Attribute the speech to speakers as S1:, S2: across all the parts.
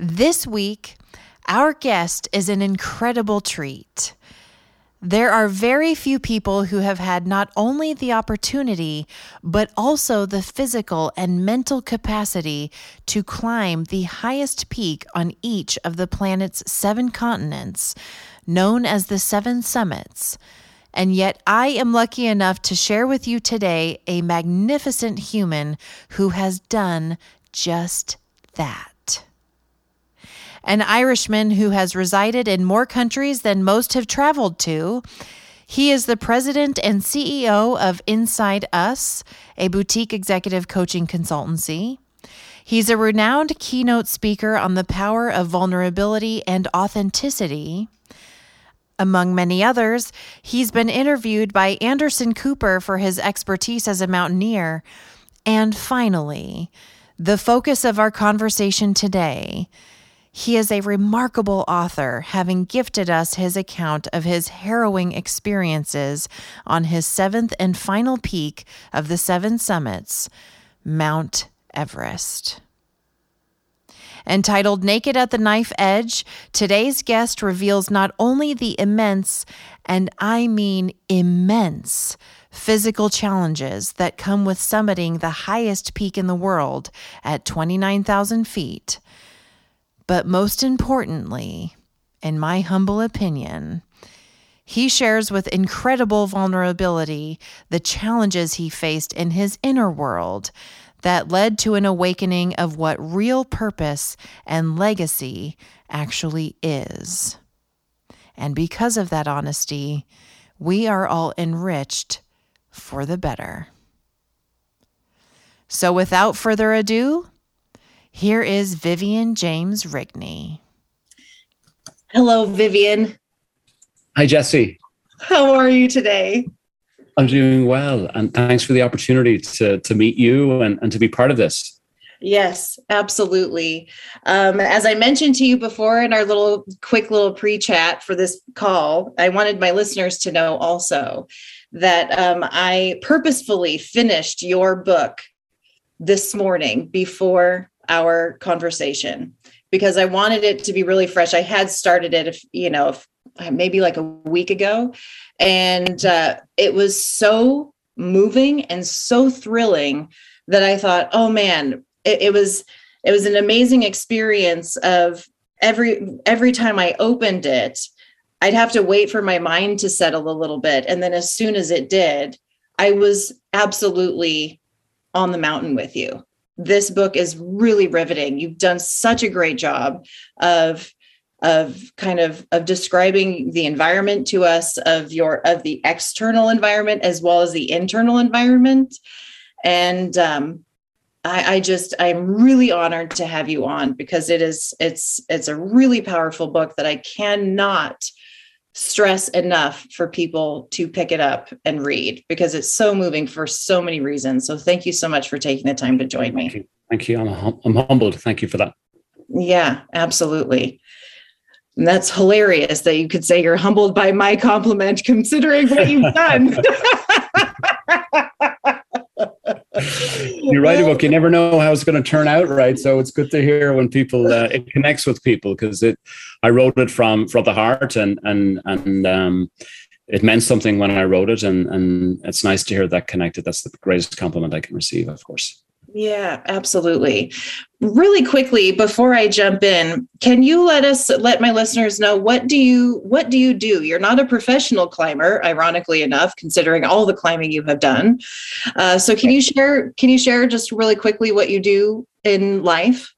S1: This week, our guest is an incredible treat. There are very few people who have had not only the opportunity, but also the physical and mental capacity to climb the highest peak on each of the planet's seven continents, known as the Seven Summits. And yet, I am lucky enough to share with you today a magnificent human who has done just that an Irishman who has resided in more countries than most have traveled to. He is the president and CEO of Inside Us, a boutique executive coaching consultancy. He's a renowned keynote speaker on the power of vulnerability and authenticity. Among many others, he's been interviewed by Anderson Cooper for his expertise as a mountaineer. And finally, the focus of our conversation today he is a remarkable author, having gifted us his account of his harrowing experiences on his seventh and final peak of the seven summits, Mount Everest. Entitled Naked at the Knife Edge, today's guest reveals not only the immense, and I mean immense, physical challenges that come with summiting the highest peak in the world at 29,000 feet but most importantly, in my humble opinion, he shares with incredible vulnerability the challenges he faced in his inner world that led to an awakening of what real purpose and legacy actually is. And because of that honesty, we are all enriched for the better. So, without further ado, here is Vivian James Rigney.
S2: Hello, Vivian.
S3: Hi, Jesse.
S2: How are you today?
S3: I'm doing well, and thanks for the opportunity to, to meet you and, and to be part of this.
S2: Yes, absolutely. Um, as I mentioned to you before in our little quick little pre chat for this call, I wanted my listeners to know also that um, I purposefully finished your book this morning before our conversation because I wanted it to be really fresh. I had started it, you know, maybe like a week ago, and uh, it was so moving and so thrilling that I thought, oh man, it, it was it was an amazing experience of every every time I opened it, I'd have to wait for my mind to settle a little bit, and then as soon as it did, I was absolutely on the mountain with you this book is really riveting. You've done such a great job of of kind of of describing the environment to us of your of the external environment as well as the internal environment and um, I, I just i'm really honored to have you on because it is it's it's a really powerful book that i cannot stress enough for people to pick it up and read because it's so moving for so many reasons. So thank you so much for taking the time to join
S3: me. Thank you. Thank you. I'm, hum- I'm humbled. Thank you for that.
S2: Yeah, absolutely. And that's hilarious that you could say you're humbled by my compliment considering what you've done.
S3: you write a book you never know how it's going to turn out right? So it's good to hear when people uh, it connects with people because it i wrote it from from the heart and and and um it meant something when i wrote it and and it's nice to hear that connected. That's the greatest compliment i can receive of course.
S1: Yeah, absolutely. Really quickly before I jump in, can you let us let my listeners know what do you what do you do? You're not a professional climber, ironically enough, considering all the climbing you have done. Uh, so can you share can you share just really quickly what you do in life?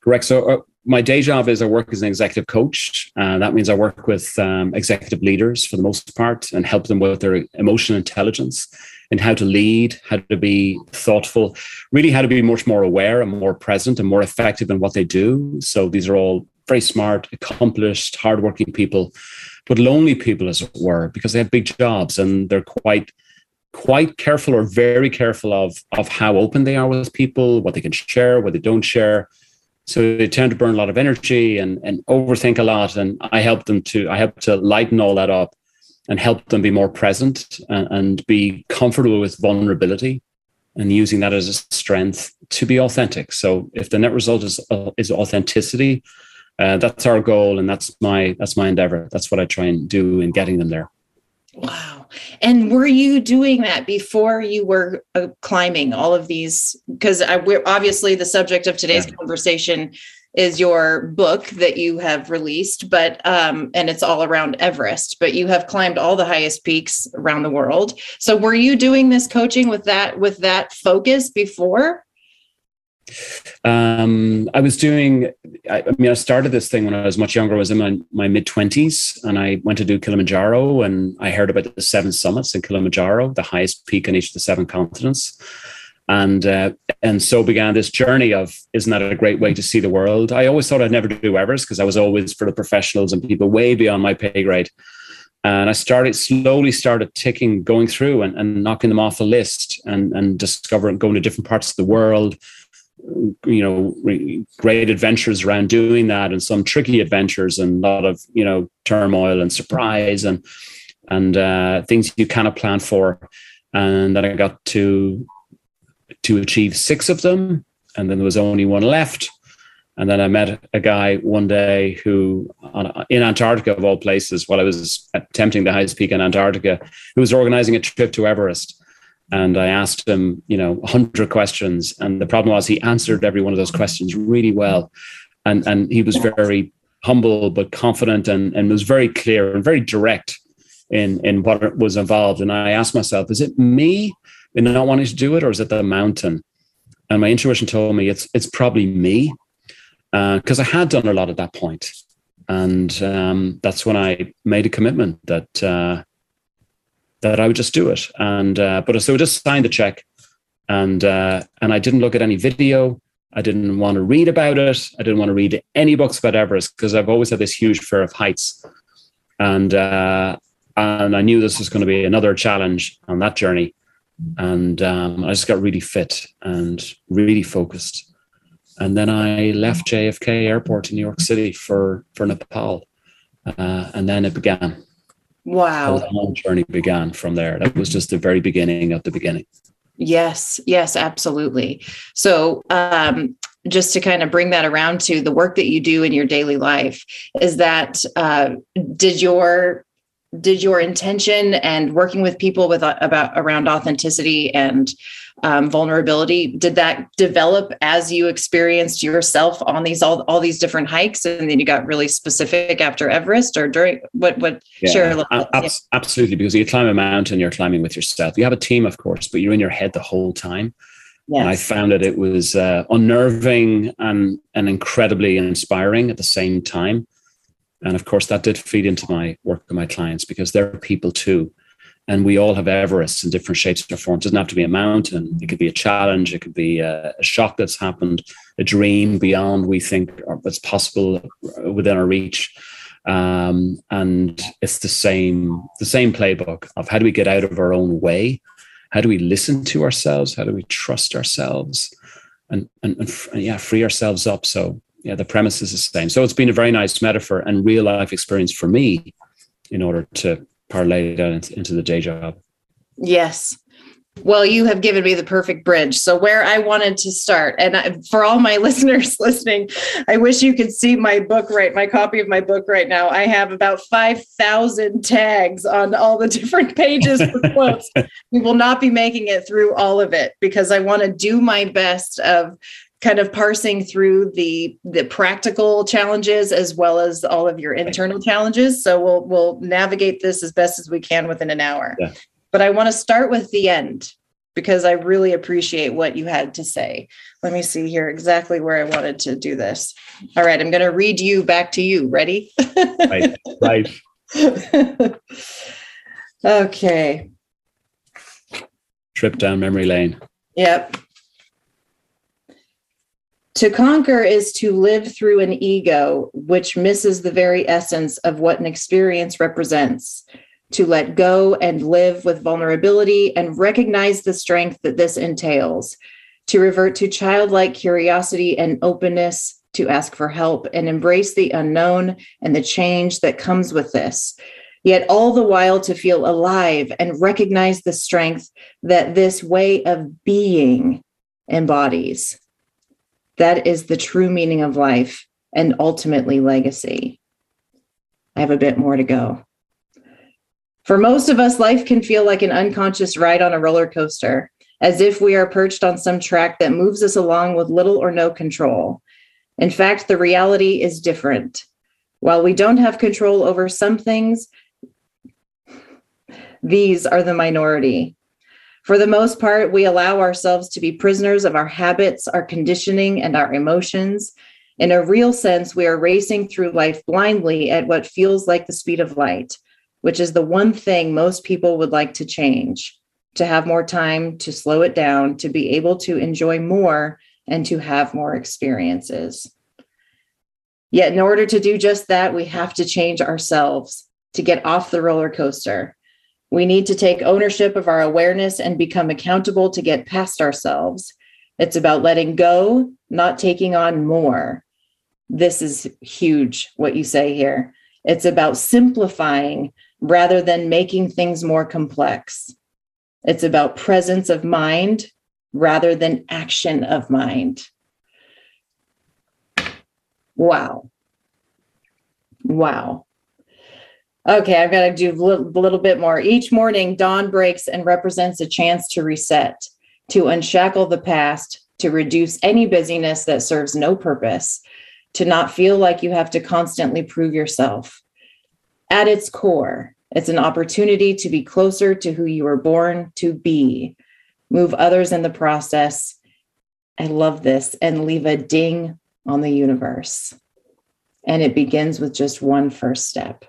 S3: Correct. So uh, my day job is I work as an executive coach. Uh, that means I work with um, executive leaders for the most part and help them with their emotional intelligence and how to lead, how to be thoughtful, really how to be much more aware and more present and more effective in what they do. So these are all very smart, accomplished, hardworking people, but lonely people, as it were, because they have big jobs and they're quite quite careful or very careful of of how open they are with people, what they can share, what they don't share. So they tend to burn a lot of energy and, and overthink a lot. And I help them to I help to lighten all that up and help them be more present and, and be comfortable with vulnerability and using that as a strength to be authentic. So if the net result is uh, is authenticity, uh, that's our goal and that's my that's my endeavor. That's what I try and do in getting them there.
S1: Wow. And were you doing that before you were uh, climbing all of these? Because we're obviously the subject of today's yeah. conversation is your book that you have released, but um, and it's all around Everest. But you have climbed all the highest peaks around the world. So were you doing this coaching with that with that focus before?
S3: Um, I was doing, I, I, mean, I started this thing when I was much younger. I was in my, my mid 20s and I went to do Kilimanjaro and I heard about the seven summits in Kilimanjaro, the highest peak on each of the seven continents. And uh, and so began this journey of isn't that a great way to see the world? I always thought I'd never do Everest because I was always for the professionals and people way beyond my pay grade. And I started slowly started ticking, going through and, and knocking them off the list and, and discovering going to different parts of the world, you know great adventures around doing that and some tricky adventures and a lot of you know turmoil and surprise and and uh, things you kind of plan for and then i got to to achieve six of them and then there was only one left and then i met a guy one day who on, in antarctica of all places while i was attempting the highest peak in antarctica who was organizing a trip to everest and I asked him, you know, 100 questions. And the problem was he answered every one of those questions really well. And, and he was very humble, but confident and, and was very clear and very direct in, in what was involved. And I asked myself, is it me in not wanting to do it or is it the mountain? And my intuition told me it's, it's probably me because uh, I had done a lot at that. And um, that's when I made a commitment that uh, that I would just do it. And uh, but so I just signed the check, and uh, and I didn't look at any video. I didn't want to read about it. I didn't want to read any books about Everest because I've always had this huge fear of heights, and uh, and I knew this was going to be another challenge on that journey. And um, I just got really fit and really focused. And then I left JFK Airport in New York City for for Nepal, uh, and then it began.
S1: Wow.
S3: The long journey began from there. That was just the very beginning of the beginning.
S1: Yes, yes, absolutely. So, um, just to kind of bring that around to the work that you do in your daily life, is that uh, did your did your intention and working with people with uh, about around authenticity and um, vulnerability did that develop as you experienced yourself on these all, all these different hikes and then you got really specific after everest or during what what
S3: yeah, share ab- yeah. absolutely because you climb a mountain you're climbing with yourself you have a team of course but you're in your head the whole time yes. and i found that it was uh, unnerving and and incredibly inspiring at the same time and of course that did feed into my work with my clients because they're people too and we all have Everests in different shapes or forms. It doesn't have to be a mountain. It could be a challenge. It could be a, shock that's happened, a dream beyond we think that's possible within our reach. Um, and it's the same the same playbook of how do we get out of our own way? How do we listen to ourselves? How do we trust ourselves? And, and, and yeah, free ourselves up. So yeah, the premise is the same. So it's been a very nice metaphor and real life experience for me in order to parlay that into the day job.
S1: Yes. Well, you have given me the perfect bridge. So, where I wanted to start, and I, for all my listeners listening, I wish you could see my book right, my copy of my book right now. I have about 5,000 tags on all the different pages for quotes. we will not be making it through all of it because I want to do my best of kind of parsing through the the practical challenges as well as all of your internal challenges. So we'll we'll navigate this as best as we can within an hour. Yeah. but i want to start with the end because i really appreciate what you had to say. Let me see here exactly where i wanted to do this. All right i'm going to read you back to you. Ready?
S3: Right. Right.
S1: Okay.
S3: Trip down memory lane.
S1: Yep to conquer is to live through an ego which misses the very essence of what an experience represents. To let go and live with vulnerability and recognize the strength that this entails. To revert to childlike curiosity and openness, to ask for help and embrace the unknown and the change that comes with this. Yet, all the while, to feel alive and recognize the strength that this way of being embodies. That is the true meaning of life and ultimately legacy. I have a bit more to go. For most of us, life can feel like an unconscious ride on a roller coaster, as if we are perched on some track that moves us along with little or no control. In fact, the reality is different. While we don't have control over some things, these are the minority. For the most part, we allow ourselves to be prisoners of our habits, our conditioning, and our emotions. In a real sense, we are racing through life blindly at what feels like the speed of light, which is the one thing most people would like to change to have more time, to slow it down, to be able to enjoy more, and to have more experiences. Yet, in order to do just that, we have to change ourselves to get off the roller coaster we need to take ownership of our awareness and become accountable to get past ourselves. It's about letting go, not taking on more. This is huge, what you say here. It's about simplifying rather than making things more complex. It's about presence of mind rather than action of mind. Wow. Wow. Okay, I've got to do a little, little bit more. Each morning, dawn breaks and represents a chance to reset, to unshackle the past, to reduce any busyness that serves no purpose, to not feel like you have to constantly prove yourself. At its core, it's an opportunity to be closer to who you were born to be, move others in the process. I love this, and leave a ding on the universe. And it begins with just one first step.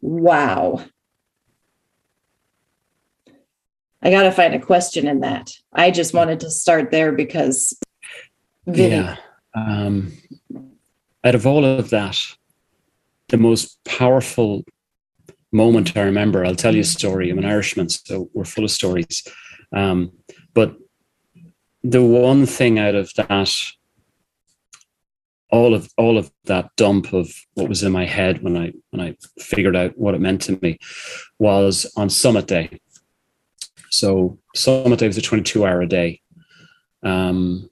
S1: Wow. I got to find a question in that. I just wanted to start there because.
S3: Vinny. Yeah. Um, out of all of that, the most powerful moment I remember, I'll tell you a story. I'm an Irishman, so we're full of stories. Um, but the one thing out of that all of all of that dump of what was in my head when I when I figured out what it meant to me was on summit day. So summit day was a 22 hour a day. Um,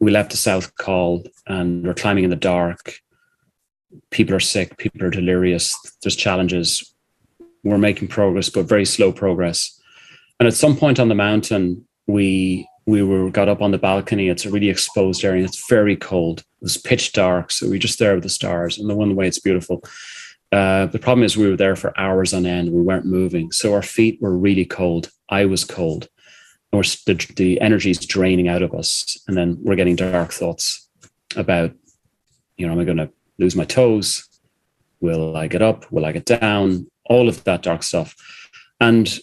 S3: we left the South Col and we're climbing in the dark. People are sick, people are delirious, there's challenges. We're making progress, but very slow progress. And at some point on the mountain, we we were got up on the balcony. It's a really exposed area. It's very cold. It was pitch dark, so we just there with the stars. And the one way it's beautiful. Uh, the problem is we were there for hours on end. We weren't moving, so our feet were really cold. I was cold. Or the, the energy is draining out of us, and then we're getting dark thoughts about, you know, am I going to lose my toes? Will I get up? Will I get down? All of that dark stuff, and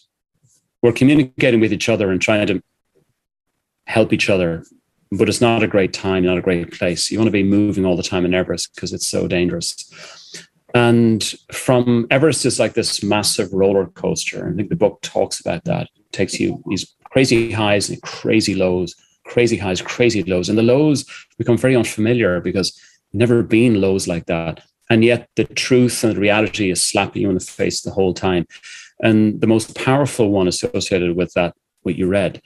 S3: we're communicating with each other and trying to help each other. But it's not a great time, not a great place. You want to be moving all the time in Everest because it's so dangerous. And from Everest is like this massive roller coaster. I think the book talks about that. It takes you these crazy highs and crazy lows, crazy highs, crazy lows. And the lows become very unfamiliar because never been lows like that. And yet the truth and the reality is slapping you in the face the whole time. And the most powerful one associated with that, what you read,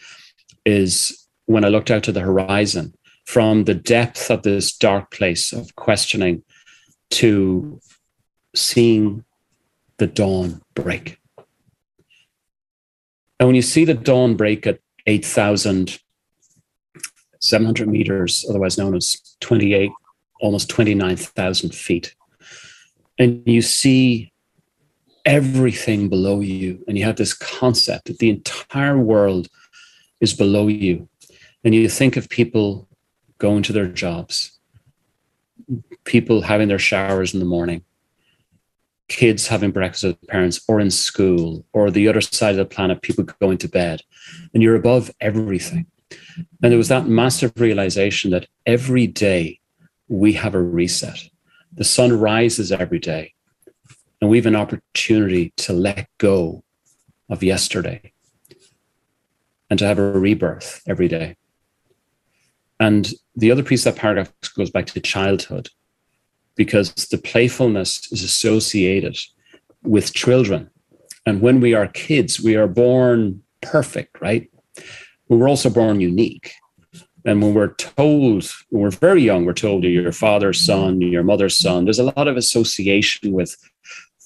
S3: is when I looked out to the horizon from the depth of this dark place of questioning to seeing the dawn break. And when you see the dawn break at 8,700 meters, otherwise known as 28, almost 29,000 feet, and you see everything below you, and you have this concept that the entire world is below you, and you think of people going to their jobs, people having their showers in the morning, kids having breakfast with parents, or in school, or the other side of the planet, people going to bed, and you're above everything. And there was that massive realization that every day we have a reset. The sun rises every day, and we have an opportunity to let go of yesterday and to have a rebirth every day. And the other piece of that paragraph goes back to childhood, because the playfulness is associated with children. And when we are kids, we are born perfect, right? But we're also born unique. And when we're told, when we're very young, we're told you're your father's son, your mother's son. There's a lot of association with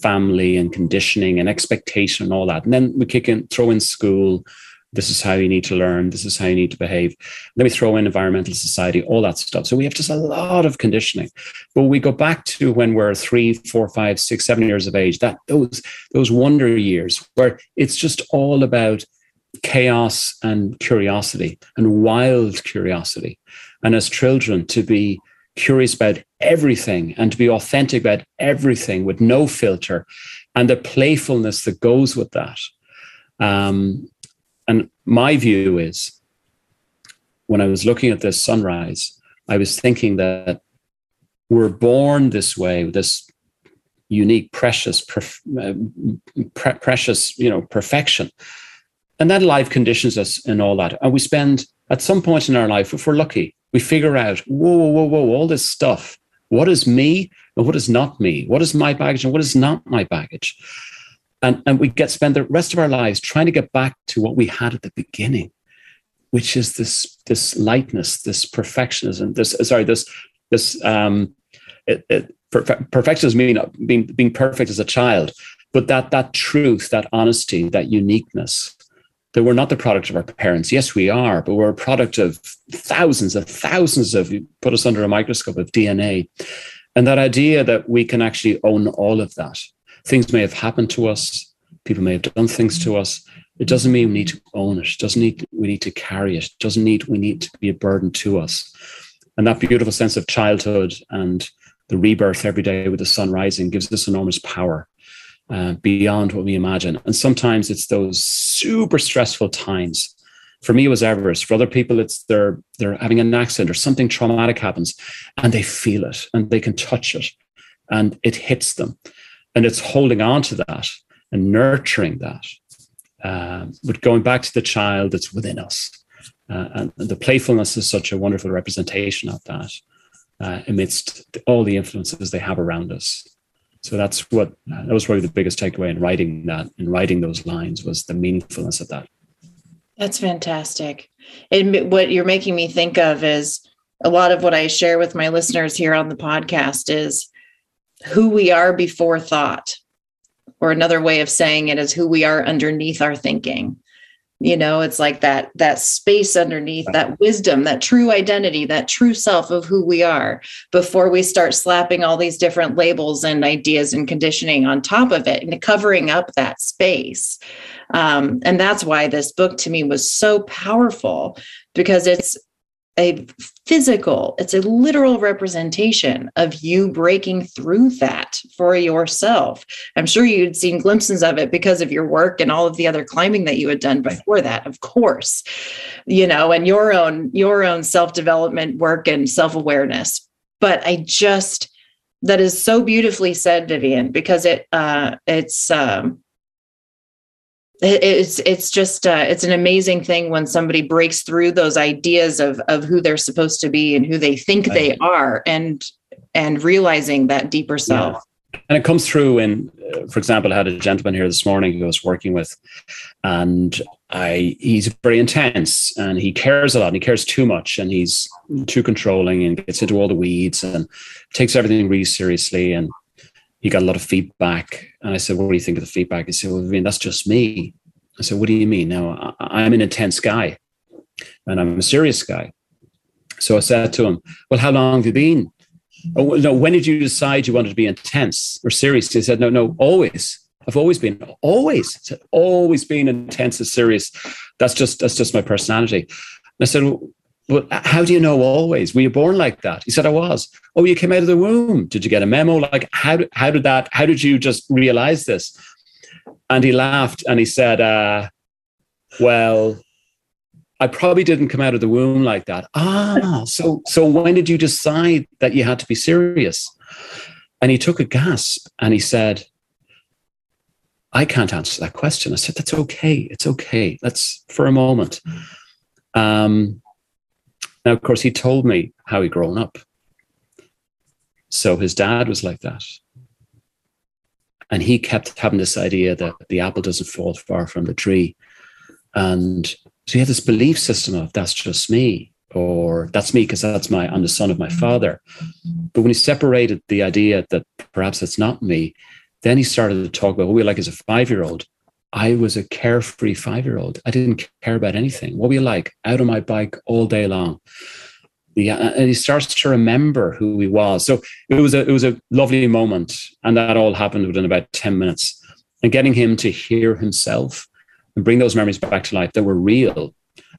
S3: family and conditioning and expectation and all that. And then we kick in, throw in school, this is how you need to learn. This is how you need to behave. Then we throw in environmental society, all that stuff. So we have just a lot of conditioning. But we go back to when we're three, four, five, six, seven years of age, that those those wonder years where it's just all about chaos and curiosity and wild curiosity. And as children, to be curious about everything and to be authentic about everything with no filter and the playfulness that goes with that. Um, my view is when I was looking at this sunrise, I was thinking that we're born this way, this unique, precious, uh, pre- precious, you know, perfection. And that life conditions us and all that. And we spend at some point in our life, if we're lucky, we figure out, whoa, whoa, whoa, whoa, all this stuff. What is me and what is not me? What is my baggage and what is not my baggage? And, and we get spend the rest of our lives trying to get back to what we had at the beginning which is this this lightness this perfectionism this sorry this this um it, it, perfectionism mean being being perfect as a child but that that truth that honesty that uniqueness that we're not the product of our parents. Yes we are but we're a product of thousands of thousands of you put us under a microscope of dna and that idea that we can actually own all of that things may have happened to us, people may have done things to us. It doesn't mean we need to own it. it doesn't need we need to carry it. it. Doesn't need we need to be a burden to us. And that beautiful sense of childhood and the rebirth every day with the sun rising gives us enormous power uh, beyond what we imagine. And sometimes it's those super stressful times. For me, it was Everest. For other people, it's they're they're having an accident or something traumatic happens, and they feel it and they can touch it, and it hits them and it's holding on to that and nurturing that. Um, but going back to the child that's within us, uh, and the playfulness is such a wonderful representation of that uh, amidst all the influences they have around us. So that's what uh, that was probably the biggest takeaway in writing that, in writing those lines, was the meaningfulness of that.
S1: That's fantastic. And what you're making me think of is a lot of what I share with my listeners here on the podcast is who we are before thought. Or another way of saying it is who we are underneath our thinking. You know it's like that that space underneath that wisdom that true identity that true self of who we are before we start slapping all these different labels and ideas and conditioning on top of it and covering up that space. Um, and that's why this book to me was so powerful because it's a physical, it's a literal representation of you breaking through that for yourself. I'm sure you'd seen glimpses of it because of your work and all of the other climbing that you had done before that, of course, you know, and your own, your own self-development work and self-awareness. But I just, that is so beautifully said, Vivian, because it, uh, it's, um, it's it's just uh, it's an amazing thing when somebody breaks through those ideas of of who they're supposed to be and who they think they are and and realizing that deeper self.
S3: And it comes through in, uh, for example, I had a gentleman here this morning who I was working with, and I he's very intense and he cares a lot and he cares too much and he's too controlling and gets into all the weeds and takes everything really seriously and he got a lot of feedback and I said, "What do you think of the feedback?" He said, "Well, I mean, that's just me." I said, "What do you mean?" Now I'm an intense guy and I'm a serious guy. So I said to him, "Well, how long have you been?" Oh, no, when did you decide you wanted to be intense or serious? He said, "No, no, always." I've always been, always, always been intense and serious. That's just that's just my personality. And I said, well, how do you know always? Were you born like that? He said, I was. Oh, you came out of the womb. Did you get a memo? Like, how how did that, how did you just realize this? And he laughed and he said, uh, well, I probably didn't come out of the womb like that. Ah, so, so when did you decide that you had to be serious? And he took a gasp and he said, I can't answer that question. I said, that's okay. It's okay. Let's for a moment. Um, now, of course, he told me how he'd grown up. So his dad was like that. And he kept having this idea that the apple doesn't fall far from the tree. And so he had this belief system of that's just me, or that's me because that's my, I'm the son of my mm-hmm. father. But when he separated the idea that perhaps it's not me, then he started to talk about what we like as a five year old. I was a carefree five year old. I didn't care about anything. What were you like? Out on my bike all day long. Yeah, and he starts to remember who he was. So it was a it was a lovely moment, and that all happened within about ten minutes. And getting him to hear himself and bring those memories back to life that were real.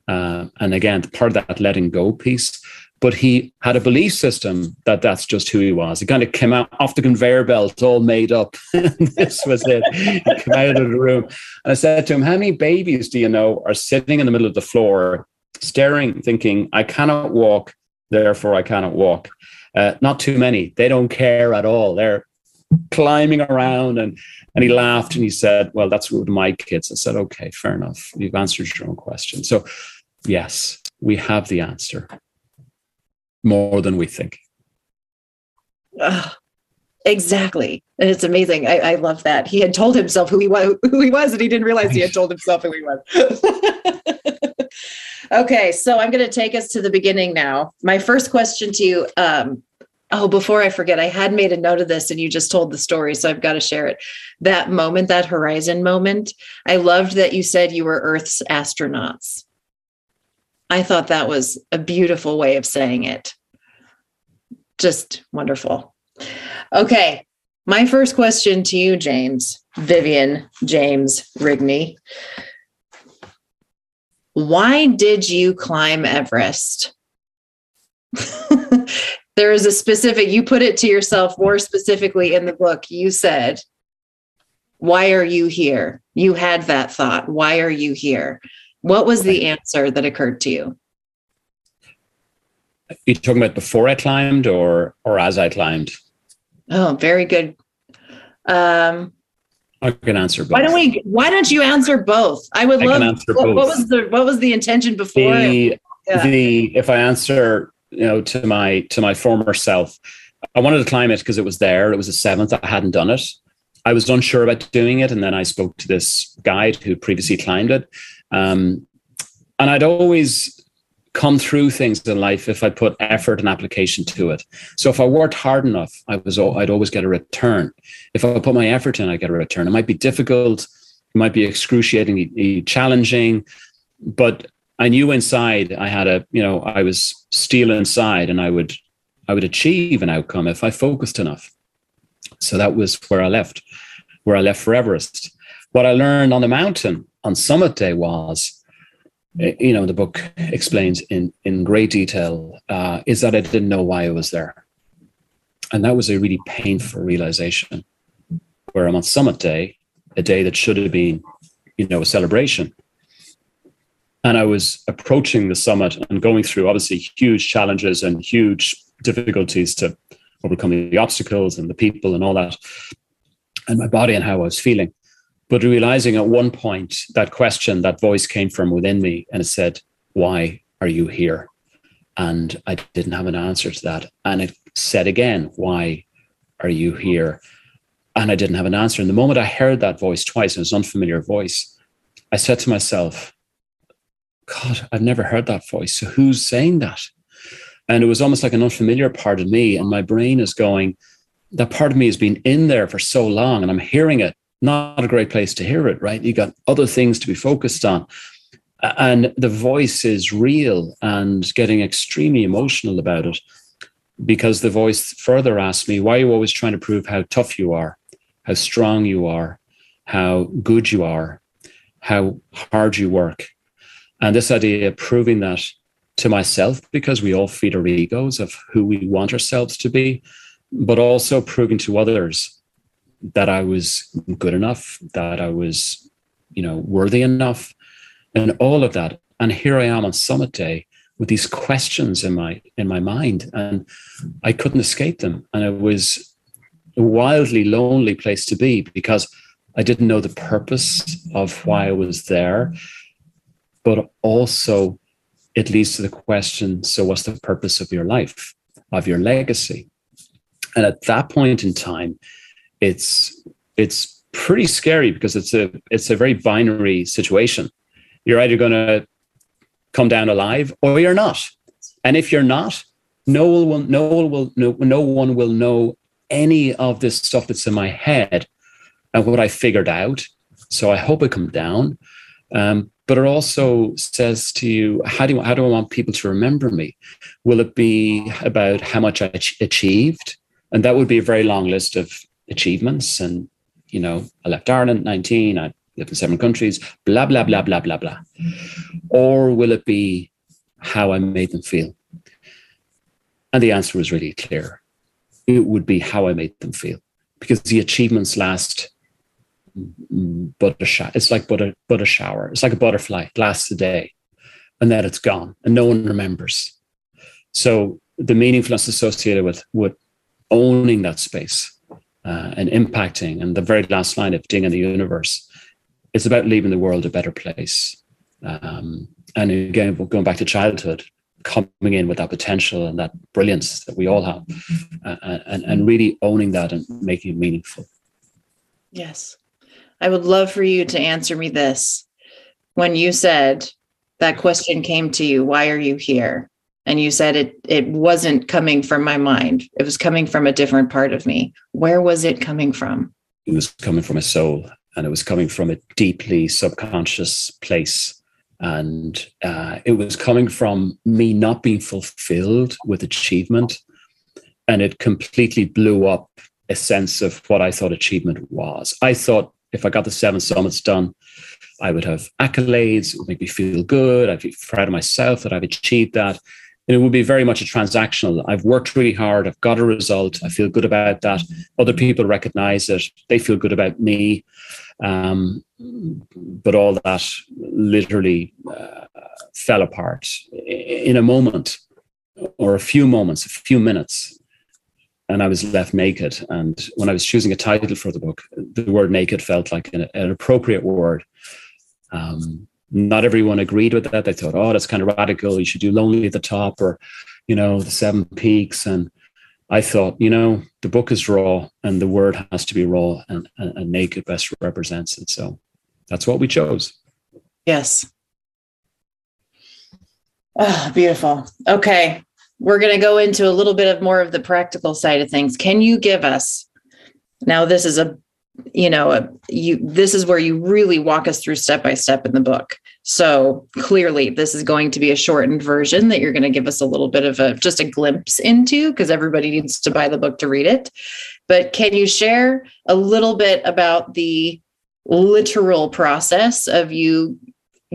S3: Uh, and again, part of that letting go piece but he had a belief system that that's just who he was. He kind of came out off the conveyor belt, all made up. this was it. He came out of the room. And I said to him, How many babies do you know are sitting in the middle of the floor, staring, thinking, I cannot walk, therefore I cannot walk? Uh, not too many. They don't care at all. They're climbing around. And, and he laughed and he said, Well, that's with my kids. I said, Okay, fair enough. You've answered your own question. So, yes, we have the answer more than we think.
S1: Exactly. And it's amazing. I, I, love that. He had told himself who he was, who he was, and he didn't realize he had told himself who he was. okay, so I'm going to take us to the beginning now. My first question to you. Um, oh, before I forget, I had made a note of this, and you just told the story, so I've got to share it. That moment, that horizon moment. I loved that you said you were Earth's astronauts. I thought that was a beautiful way of saying it. Just wonderful. Okay. My first question to you, James, Vivian, James Rigney. Why did you climb Everest? there is a specific, you put it to yourself more specifically in the book. You said, Why are you here? You had that thought. Why are you here? What was the answer that occurred to you?
S3: Are you talking about before I climbed or or as I climbed?
S1: Oh, very good. Um,
S3: I can answer both.
S1: Why don't we? Why don't you answer both? I would I love. What, what, was the What was the intention before?
S3: The, yeah. the if I answer, you know, to my to my former self, I wanted to climb it because it was there. It was the seventh. I hadn't done it. I was unsure about doing it, and then I spoke to this guide who previously climbed it, um, and I'd always come through things in life if I put effort and application to it. So if I worked hard enough, I was I'd always get a return. If I put my effort in, I get a return. It might be difficult, it might be excruciatingly challenging, but I knew inside I had a you know I was steel inside, and I would I would achieve an outcome if I focused enough. So that was where I left, where I left for Everest. What I learned on the mountain on summit day was uh, you know, the book explains in in great detail, uh, is that I didn't know why I was there, and that was a really painful realization. Where I'm on Summit Day, a day that should have been, you know, a celebration, and I was approaching the summit and going through obviously huge challenges and huge difficulties to overcome the obstacles and the people and all that, and my body and how I was feeling. But realizing at one point that question, that voice came from within me and it said, Why are you here? And I didn't have an answer to that. And it said again, Why are you here? And I didn't have an answer. And the moment I heard that voice twice, it was an unfamiliar voice, I said to myself, God, I've never heard that voice. So who's saying that? And it was almost like an unfamiliar part of me. And my brain is going, that part of me has been in there for so long and I'm hearing it. Not a great place to hear it, right? You got other things to be focused on. And the voice is real and getting extremely emotional about it because the voice further asked me, why are you always trying to prove how tough you are, how strong you are, how good you are, how hard you work? And this idea of proving that to myself, because we all feed our egos of who we want ourselves to be, but also proving to others that I was good enough, that I was, you know, worthy enough, and all of that. And here I am on summit day with these questions in my in my mind, and I couldn't escape them. And it was a wildly lonely place to be because I didn't know the purpose of why I was there, but also it leads to the question: so, what's the purpose of your life, of your legacy? And at that point in time, it's it's pretty scary because it's a it's a very binary situation. You're either going to come down alive or you're not. And if you're not, no one will no one will no, no one will know any of this stuff that's in my head and what I figured out. So I hope I come down. Um, but it also says to you, how do, how do I want people to remember me? Will it be about how much I achieved? And that would be a very long list of achievements. And, you know, I left Ireland 19, I lived in seven countries, blah, blah, blah, blah, blah, blah. Or will it be how I made them feel? And the answer was really clear. It would be how I made them feel because the achievements last but a sh- it's like but a but a shower. It's like a butterfly. It lasts a day, and then it's gone, and no one remembers. So the meaningfulness associated with with owning that space uh, and impacting. And the very last line of Ding in the Universe, it's about leaving the world a better place. Um, and again, going back to childhood, coming in with that potential and that brilliance that we all have, uh, and, and really owning that and making it meaningful.
S1: Yes. I would love for you to answer me this. When you said that question came to you, why are you here? And you said it it wasn't coming from my mind. It was coming from a different part of me. Where was it coming from?
S3: It was coming from a soul and it was coming from a deeply subconscious place. And uh, it was coming from me not being fulfilled with achievement. And it completely blew up a sense of what i thought achievement was. I thought if i got the seven summits done I would have accolades, it would make me feel good. I'd be proud of myself that I've achieved that it would be very much a transactional. I've worked really hard. I've got a result. I feel good about that. Other people recognize it. They feel good about me. Um, but all that literally uh, fell apart in a moment or a few moments, a few minutes. And I was left naked. And when I was choosing a title for the book, the word naked felt like an, an appropriate word. Um, not everyone agreed with that. They thought, oh, that's kind of radical. You should do Lonely at the Top or, you know, The Seven Peaks. And I thought, you know, the book is raw and the word has to be raw and, and, and naked best represents it. So that's what we chose.
S1: Yes. Oh, beautiful. Okay. We're going to go into a little bit of more of the practical side of things. Can you give us now this is a you know uh, you this is where you really walk us through step by step in the book. So clearly this is going to be a shortened version that you're going to give us a little bit of a just a glimpse into because everybody needs to buy the book to read it. But can you share a little bit about the literal process of you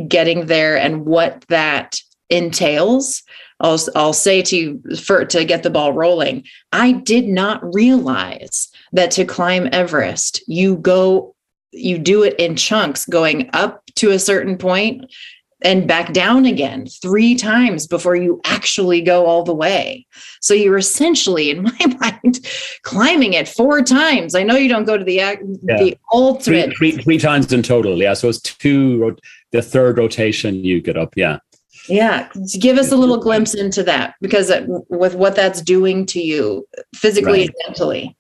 S1: getting there and what that entails I'll, I'll say to you for to get the ball rolling i did not realize that to climb Everest, you go, you do it in chunks, going up to a certain point and back down again three times before you actually go all the way. So you're essentially, in my mind, climbing it four times. I know you don't go to the yeah. the ultimate
S3: three, three, three times in total. Yeah, so it's two. The third rotation you get up. Yeah.
S1: Yeah, give us a little glimpse into that because with what that's doing to you physically right. and mentally.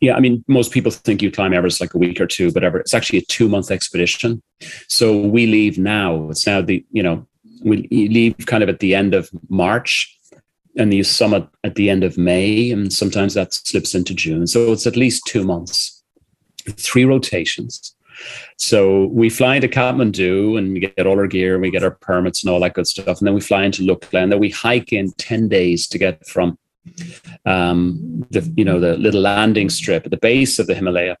S3: Yeah, I mean, most people think you climb Everest like a week or two, but it's actually a two month expedition. So we leave now. It's now the, you know, we leave kind of at the end of March and you summit at the end of May, and sometimes that slips into June. So it's at least two months, three rotations. So we fly into Kathmandu and we get all our gear and we get our permits and all that good stuff. And then we fly into Lukla and then we hike in 10 days to get from um, the you know the little landing strip at the base of the Himalaya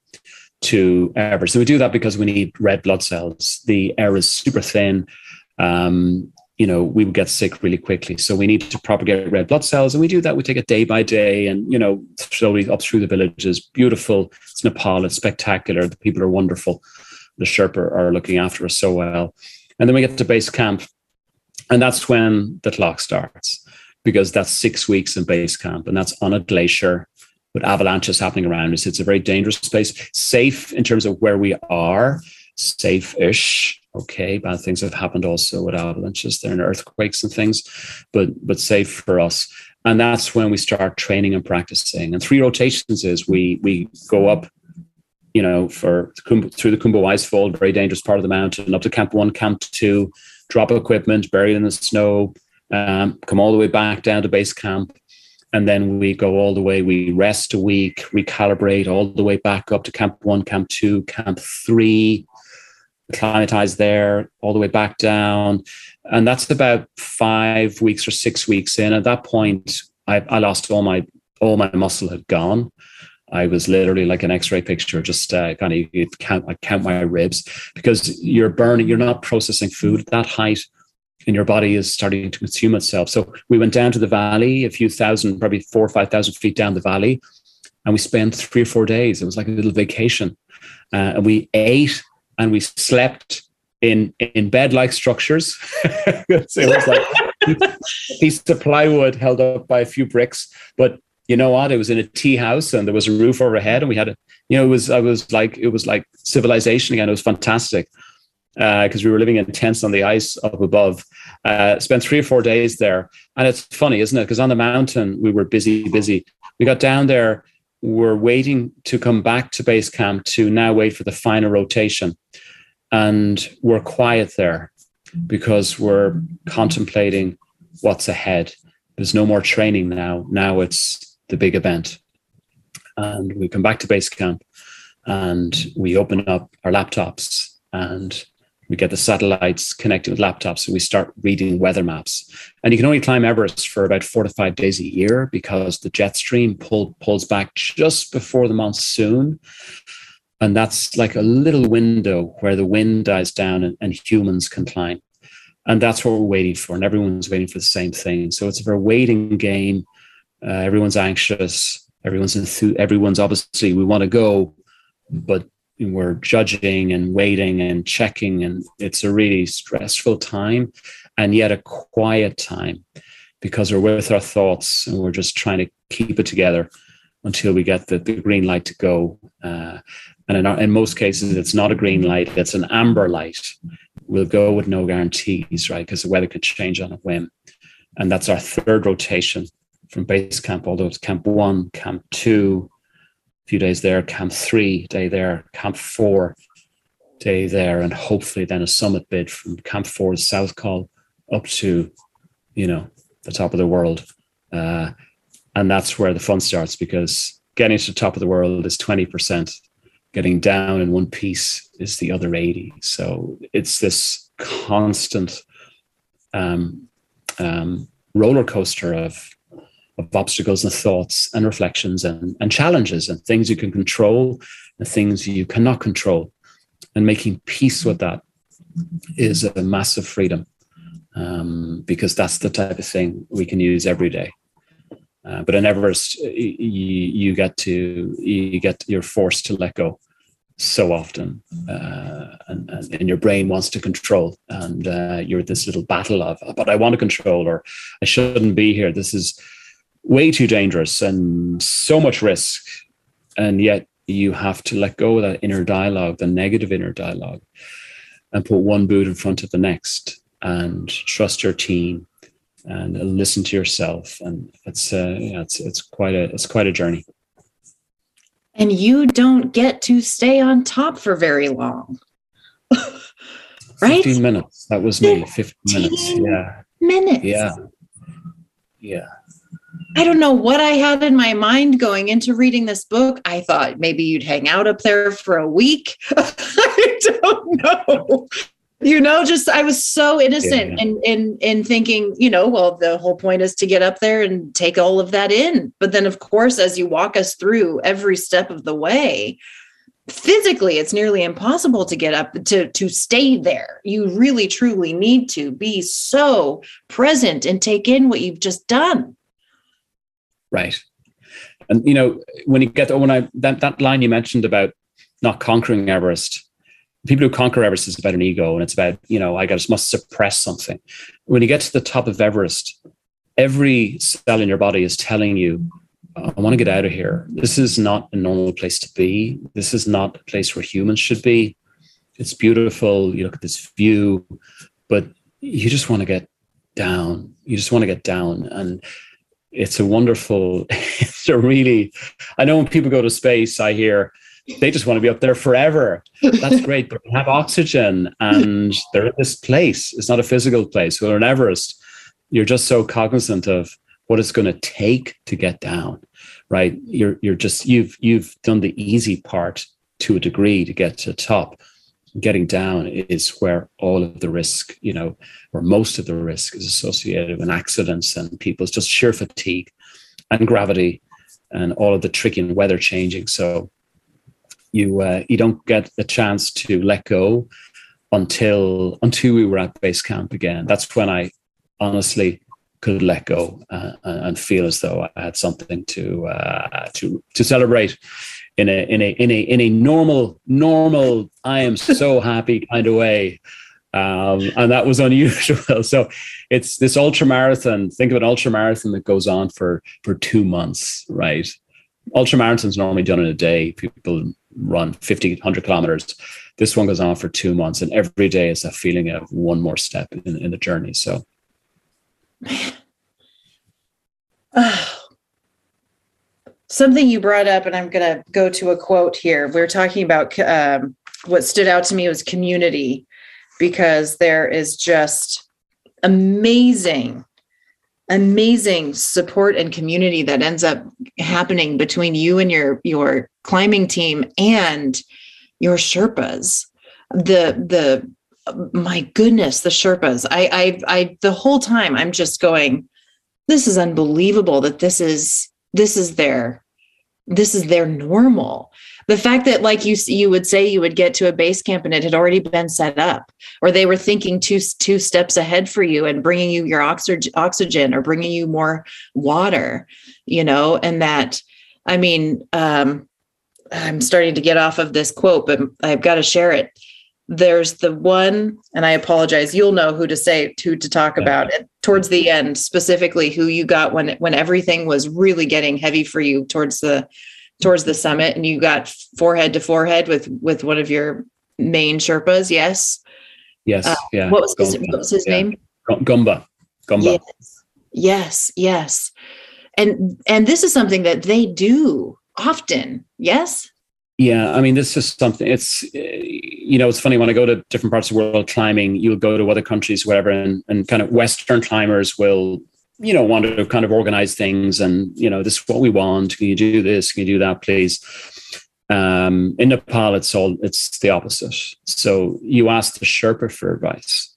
S3: to Everest. So we do that because we need red blood cells. The air is super thin. Um, you know, we would get sick really quickly. So we need to propagate red blood cells. And we do that. We take it day by day and, you know, slowly up through the villages. Beautiful. It's Nepal. It's spectacular. The people are wonderful. The Sherpa are looking after us so well. And then we get to base camp. And that's when the clock starts because that's six weeks in base camp. And that's on a glacier with avalanches happening around us. It's a very dangerous place, safe in terms of where we are, safe ish okay. Bad things have happened also with avalanches there and earthquakes and things, but but safe for us. And that's when we start training and practicing. And three rotations is we we go up, you know, for through the Khumbu Icefall, very dangerous part of the mountain, up to Camp One, Camp Two, drop equipment, buried in the snow, um, come all the way back down to base camp, and then we go all the way we rest a week recalibrate all the way back up to camp one camp two camp three acclimatized there all the way back down. And that's about five weeks or six weeks in. At that point, I, I lost all my all my muscle had gone. I was literally like an X-ray picture, just uh, kind of count, I count my ribs because you're burning, you're not processing food at that height, and your body is starting to consume itself. So we went down to the valley, a few thousand, probably four or five thousand feet down the valley, and we spent three or four days. It was like a little vacation, uh, and we ate and we slept in in bed like structures. it was like a piece of plywood held up by a few bricks, but you know what? It was in a tea house and there was a roof overhead, and we had a you know it was I was like it was like civilization again. It was fantastic because uh, we were living in tents on the ice up above. Uh, spent three or four days there, and it's funny, isn't it? Because on the mountain we were busy, busy. We got down there we're waiting to come back to base camp to now wait for the final rotation. And we're quiet there because we're contemplating what's ahead. There's no more training now. Now it's the big event. And we come back to base camp and we open up our laptops and we get the satellites connected with laptops and we start reading weather maps. And you can only climb Everest for about four to five days a year because the jet stream pull, pulls back just before the monsoon. And that's like a little window where the wind dies down and, and humans can climb. And that's what we're waiting for. And everyone's waiting for the same thing. So it's a very waiting game. Uh, everyone's anxious. Everyone's enthused. Everyone's obviously, we want to go, but we're judging and waiting and checking and it's a really stressful time and yet a quiet time because we're with our thoughts and we're just trying to keep it together until we get the, the green light to go uh, and in, our, in most cases it's not a green light it's an amber light we'll go with no guarantees right because the weather could change on a whim and that's our third rotation from base camp although it's camp one camp two a few days there, camp three day there, camp four day there, and hopefully then a summit bid from camp four South Col up to, you know, the top of the world. Uh, and that's where the fun starts because getting to the top of the world is 20%. Getting down in one piece is the other 80. So it's this constant um, um, roller coaster of of obstacles and thoughts and reflections and, and challenges and things you can control and things you cannot control. And making peace with that is a massive freedom um, because that's the type of thing we can use every day. Uh, but in Everest, you, you get to you get you're forced to let go so often, uh, and, and, your brain wants to control, and uh, you're this little battle of, but I want to control, or I shouldn't be here. This is way too dangerous and so much risk. And yet you have to let go of that inner dialogue, the negative inner dialogue, and put one boot in front of the next and trust your team and listen to yourself. And it's uh, yeah, it's it's quite a it's quite a journey.
S1: And you don't get to stay on top for very long.
S3: right? 15 minutes. That was me. 15 minutes. Yeah.
S1: Minutes.
S3: Yeah. Yeah.
S1: I don't know what I had in my mind going into reading this book. I thought maybe you'd hang out up there for a week. I don't know you know just i was so innocent yeah. in in in thinking you know well the whole point is to get up there and take all of that in but then of course as you walk us through every step of the way physically it's nearly impossible to get up to to stay there you really truly need to be so present and take in what you've just done
S3: right and you know when you get when i that that line you mentioned about not conquering everest people who conquer Everest is about an ego and it's about, you know, I just must suppress something. When you get to the top of Everest, every cell in your body is telling you, I want to get out of here. This is not a normal place to be. This is not a place where humans should be. It's beautiful. You look at this view, but you just want to get down. You just want to get down. And it's a wonderful, it's a really, I know when people go to space, I hear, they just want to be up there forever. That's great. But they have oxygen and they're in this place. It's not a physical place. We're in Everest. You're just so cognizant of what it's going to take to get down, right? You're you're just you've you've done the easy part to a degree to get to the top. Getting down is where all of the risk, you know, or most of the risk is associated with accidents and people's just sheer fatigue and gravity and all of the tricky and weather changing. So you uh, you don't get a chance to let go until until we were at base camp again. That's when I honestly could let go uh, and feel as though I had something to uh, to to celebrate in a in a in a in a normal normal I am so happy kind of way. Um, and that was unusual. So it's this ultra marathon. Think of an ultra marathon that goes on for for two months, right? Ultra marathons normally done in a day. People run 50, 100 kilometers. This one goes on for two months, and every day is a feeling of one more step in, in the journey. So,
S1: something you brought up, and I'm going to go to a quote here. We are talking about um, what stood out to me was community, because there is just amazing amazing support and community that ends up happening between you and your your climbing team and your Sherpas. The the my goodness, the Sherpas. I I I the whole time I'm just going, this is unbelievable that this is this is their this is their normal. The fact that like you you would say you would get to a base camp and it had already been set up or they were thinking two two steps ahead for you and bringing you your oxygen oxygen or bringing you more water you know and that i mean um i'm starting to get off of this quote but i've got to share it. There's the one and i apologize you'll know who to say who to talk about it towards the end specifically who you got when when everything was really getting heavy for you towards the towards the summit and you got forehead to forehead with with one of your main sherpas yes?
S3: Yes uh, yeah.
S1: what was his, what was his yeah. name?
S3: Gumba gumba
S1: yes. yes yes. And and this is something that they do often yes
S3: yeah i mean this is something it's you know it's funny when i go to different parts of the world climbing you'll go to other countries whatever and, and kind of western climbers will you know, want to kind of organize things and, you know, this is what we want. Can you do this? Can you do that, please? Um, in Nepal, it's all, it's the opposite. So you ask the Sherpa for advice.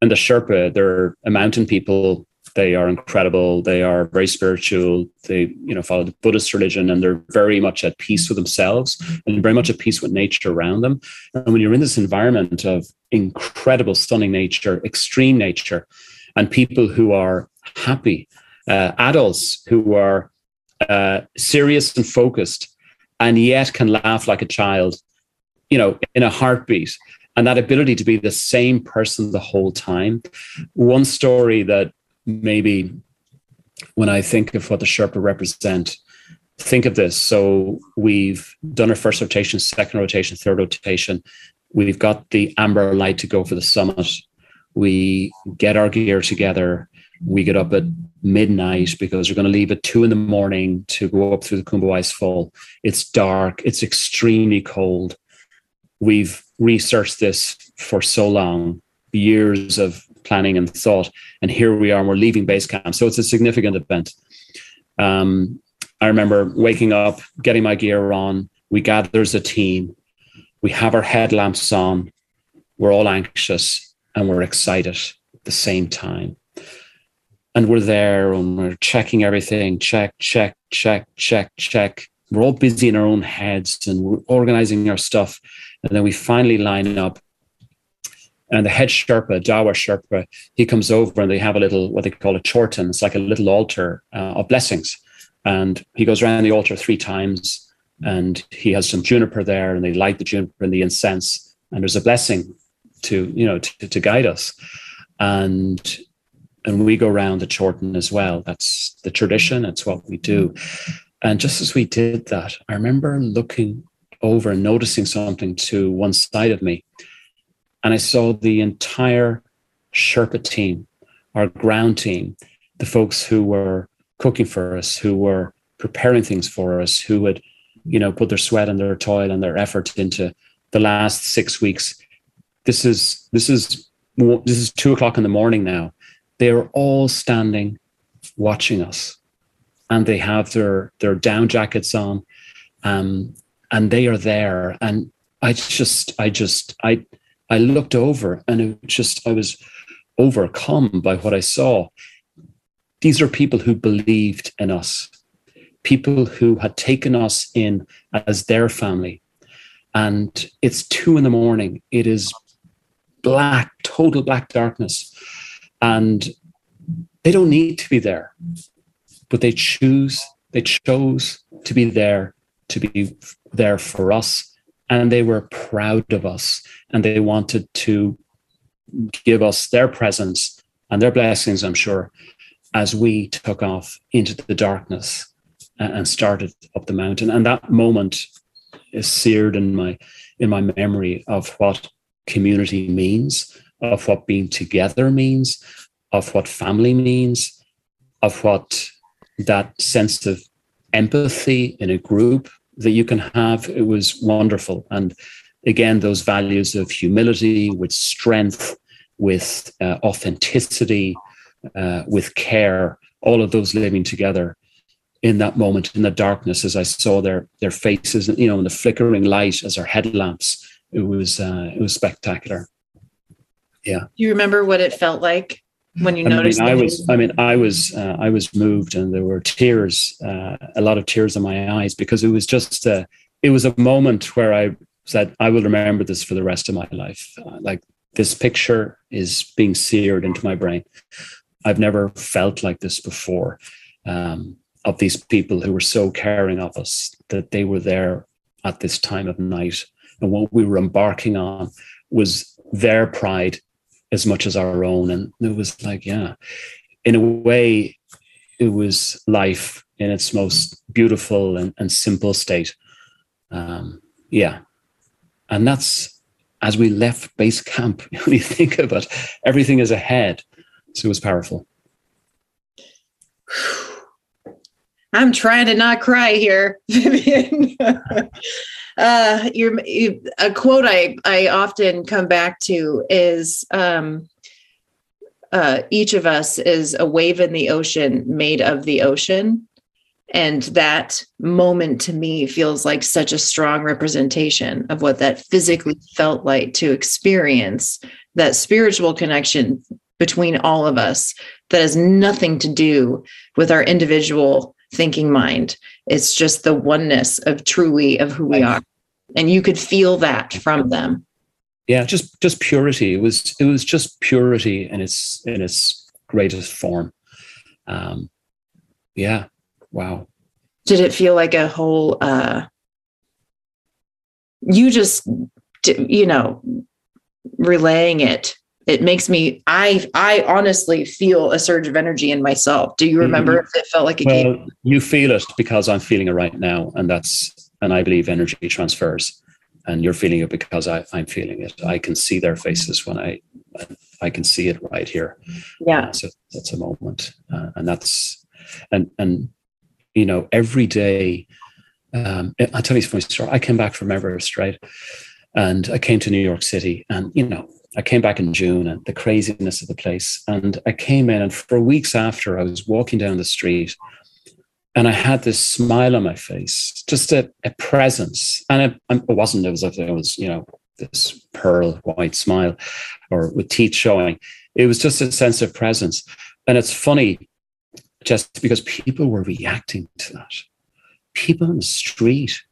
S3: And the Sherpa, they're a mountain people. They are incredible. They are very spiritual. They, you know, follow the Buddhist religion and they're very much at peace with themselves and very much at peace with nature around them. And when you're in this environment of incredible, stunning nature, extreme nature, and people who are happy, uh, adults who are uh, serious and focused, and yet can laugh like a child, you know, in a heartbeat. And that ability to be the same person the whole time. One story that maybe when I think of what the Sherpa represent, think of this. So we've done our first rotation, second rotation, third rotation. We've got the amber light to go for the summit. We get our gear together We get up at midnight because we're going to leave at two in the morning to go up through the Khumbu Ice Fall. It's dark. It's extremely cold. We've researched this for so long, years of planning and thought, and here we are. And we're leaving base camp, so it's a significant event. Um, I remember waking up, getting my gear on. We gather as a team. We have our headlamps on. We're all anxious and we're excited at the same time. And we're there and we're checking everything check, check, check, check, check. We're all busy in our own heads and we're organizing our stuff. And then we finally line up. And the head Sherpa, Dawa Sherpa, he comes over and they have a little, what they call a chorten. It's like a little altar uh, of blessings. And he goes around the altar three times and he has some juniper there and they light the juniper and the incense. And there's a blessing to, you know, to, to guide us. And and we go around the chorten as well. That's the tradition. It's what we do. And just as we did that, I remember looking over and noticing something to one side of me. And I saw the entire Sherpa team, our ground team, the folks who were cooking for us, who were preparing things for us, who had, you know, put their sweat and their toil and their effort into the last six weeks. This is this is this is two o'clock in the morning now. They are all standing, watching us, and they have their their down jackets on, um, and they are there. And I just, I just, I, I looked over, and it just, I was overcome by what I saw. These are people who believed in us, people who had taken us in as their family. And it's two in the morning. It is black, total black darkness. And they don't need to be there, but they choose, they chose to be there, to be there for us. And they were proud of us and they wanted to give us their presence and their blessings, I'm sure, as we took off into the darkness and started up the mountain. And that moment is seared in my in my memory of what community means, of what being together means, of what family means, of what that sense of empathy in a group that you can have. It was wonderful. And again, those values of humility with strength, with uh, authenticity, uh, with care, all of those living together in that moment in the darkness as I saw their their faces, you know, in the flickering light as our headlamps. It was uh, it was spectacular. Yeah. Do
S1: you remember what it felt like when you I noticed?
S3: Mean, I was. I mean, I was. Uh, I was moved, and there were tears, uh, a lot of tears in my eyes, because it was just. Uh, it was a moment where I said, "I will remember this for the rest of my life." Uh, like this picture is being seared into my brain. I've never felt like this before. Um, of these people who were so caring of us that they were there at this time of night. And what we were embarking on was their pride as much as our own. And it was like, yeah, in a way, it was life in its most beautiful and, and simple state. Um, yeah. And that's as we left base camp, when you think of it, everything is ahead. So it was powerful.
S1: I'm trying to not cry here, Vivian. uh, you a quote I, I often come back to is um, uh, each of us is a wave in the ocean made of the ocean. And that moment to me feels like such a strong representation of what that physically felt like to experience that spiritual connection between all of us that has nothing to do with our individual thinking mind. It's just the oneness of truly of who we are. And you could feel that from them.
S3: Yeah, just just purity. It was it was just purity in its in its greatest form. Um yeah. Wow.
S1: Did it feel like a whole uh you just you know relaying it it makes me i i honestly feel a surge of energy in myself do you remember mm-hmm. if it felt like it well,
S3: came? you feel it because i'm feeling it right now and that's and i believe energy transfers and you're feeling it because I, i'm feeling it i can see their faces when i I can see it right here.
S1: Yeah.
S3: Uh, so that's a moment, uh, and that's and and you know every day. Um, I'll tell you a funny story. I came back from Everest, right, and I came to New York City, and you know I came back in June and the craziness of the place. And I came in, and for weeks after, I was walking down the street and I had this smile on my face, just a, a presence. And it, um, it wasn't, it was like it was, you know, this pearl white smile or with teeth showing. It was just a sense of presence. And it's funny just because people were reacting to that. People on the street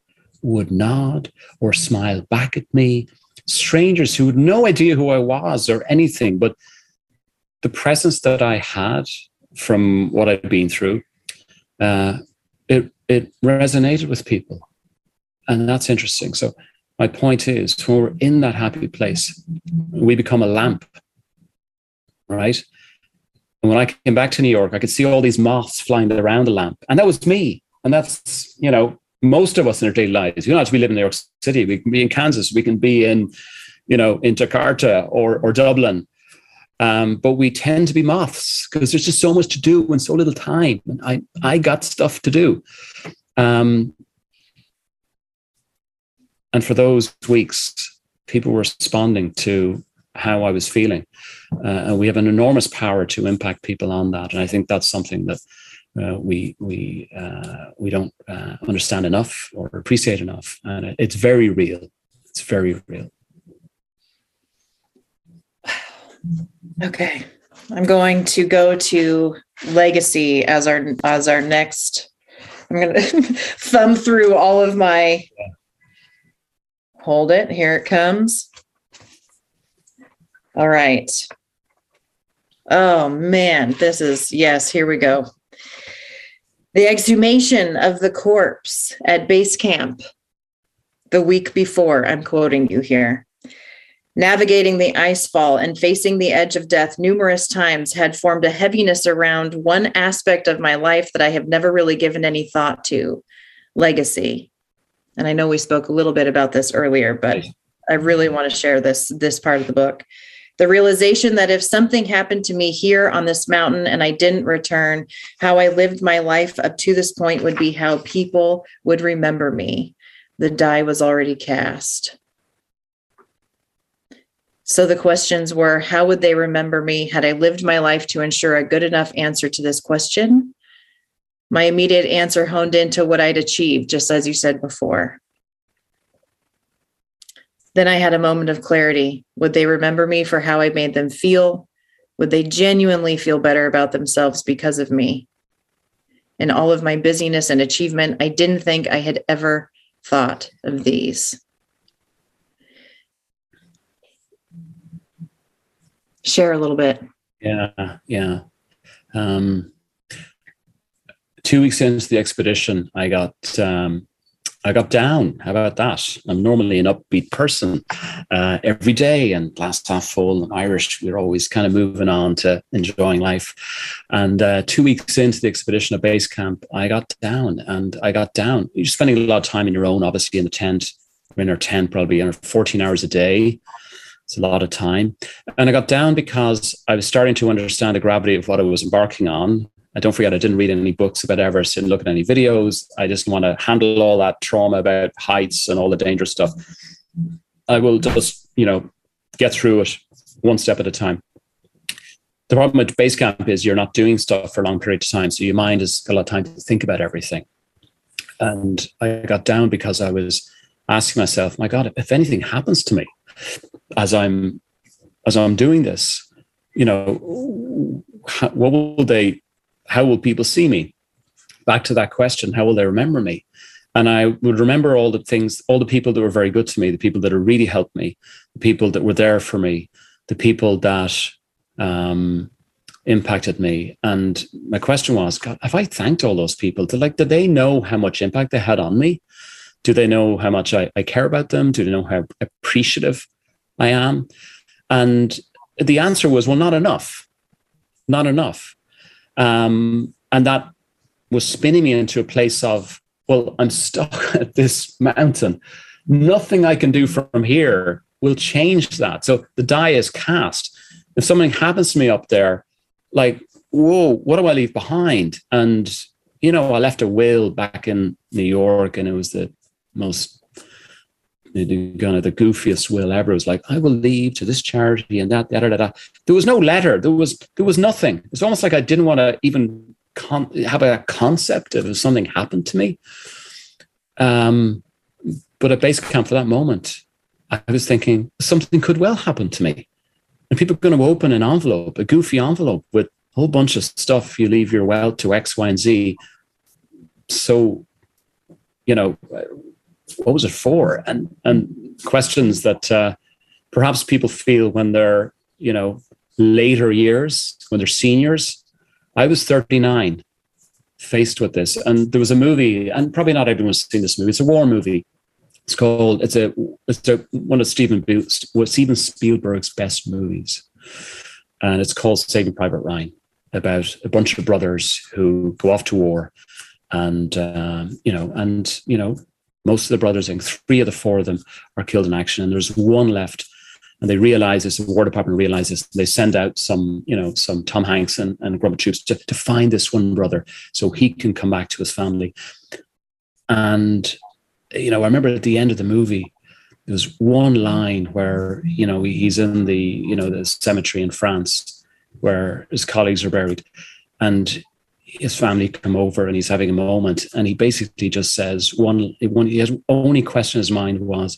S3: would nod or smile back at me strangers who had no idea who I was or anything, but the presence that I had from what I'd been through, uh, it it resonated with people, and that's interesting. So my point is, when we're in that happy place, we become a lamp, right? And when I came back to New York, I could see all these moths flying around the lamp, and that was me. And that's you know most of us in our daily lives. We don't have to be living in New York City. We can be in Kansas. We can be in, you know, in Jakarta or or Dublin. Um, but we tend to be moths because there's just so much to do and so little time. And I I got stuff to do. Um, and for those weeks, people were responding to how I was feeling. Uh, and we have an enormous power to impact people on that. And I think that's something that uh, we we uh, we don't uh, understand enough or appreciate enough, and it's very real. It's very real.
S1: Okay, I'm going to go to legacy as our as our next. I'm going to thumb through all of my. Hold it. Here it comes. All right. Oh man, this is yes. Here we go. The exhumation of the corpse at base camp the week before, I'm quoting you here. Navigating the ice fall and facing the edge of death numerous times had formed a heaviness around one aspect of my life that I have never really given any thought to legacy. And I know we spoke a little bit about this earlier, but I really want to share this this part of the book the realization that if something happened to me here on this mountain and I didn't return, how I lived my life up to this point would be how people would remember me. The die was already cast. So the questions were how would they remember me had I lived my life to ensure a good enough answer to this question? My immediate answer honed into what I'd achieved, just as you said before. Then I had a moment of clarity. Would they remember me for how I made them feel? Would they genuinely feel better about themselves because of me? In all of my busyness and achievement, I didn't think I had ever thought of these. Share a little bit.
S3: Yeah, yeah. Um, two weeks into the expedition, I got um, I got down. How about that? I'm normally an upbeat person uh, every day and glass half full and Irish. We're always kind of moving on to enjoying life. And uh, two weeks into the expedition at base camp, I got down and I got down. You're spending a lot of time in your own, obviously, in the tent. In our tent probably under 14 hours a day. It's a lot of time. And I got down because I was starting to understand the gravity of what I was embarking on I don't forget, I didn't read any books about Everest, didn't look at any videos. I just want to handle all that trauma about heights and all the dangerous stuff. I will just, you know, get through it one step at a time. The problem with base camp is you're not doing stuff for a long period of time. So your mind has got a lot of time to think about everything. And I got down because I was asking myself, my God, if anything happens to me as I'm as I'm doing this, you know, what will they how will people see me? Back to that question, how will they remember me? And I would remember all the things, all the people that were very good to me, the people that really helped me, the people that were there for me, the people that um, impacted me. And my question was, God, have I thanked all those people? Did, like, did they know how much impact they had on me? Do they know how much I, I care about them? Do they know how appreciative I am? And the answer was, well, not enough. Not enough. Um, and that was spinning me into a place of, well, I'm stuck at this mountain. Nothing I can do from here will change that. So the die is cast. if something happens to me up there, like, whoa, what do I leave behind? And, you know, I left a will back in New York and it was the most kind of the goofiest will ever. It was like, I will leave to this charity and that, da, da, da, There was no letter. There was there was nothing. It's almost like I didn't want to even con- have a concept of if something happened to me. Um, but at base camp for that moment, I was thinking something could well happen to me. And people are going to open an envelope, a goofy envelope with a whole bunch of stuff. You leave your wealth to X, Y, and Z. So, you know, what was it for? And and questions that uh, perhaps people feel when they're you know later years when they're seniors. I was 39, faced with this, and there was a movie, and probably not everyone's seen this movie. It's a war movie. It's called. It's a. It's a, one of Steven Steven Spielberg's best movies, and it's called Saving Private Ryan, about a bunch of brothers who go off to war, and um, you know, and you know, most of the brothers, and three of the four of them are killed in action, and there's one left. And they realize this, the War Department realizes they send out some, you know, some Tom Hanks and, and Grummet troops to, to find this one brother so he can come back to his family. And, you know, I remember at the end of the movie, there was one line where, you know, he's in the, you know, the cemetery in France where his colleagues are buried. And his family come over and he's having a moment and he basically just says one one his only question in his mind was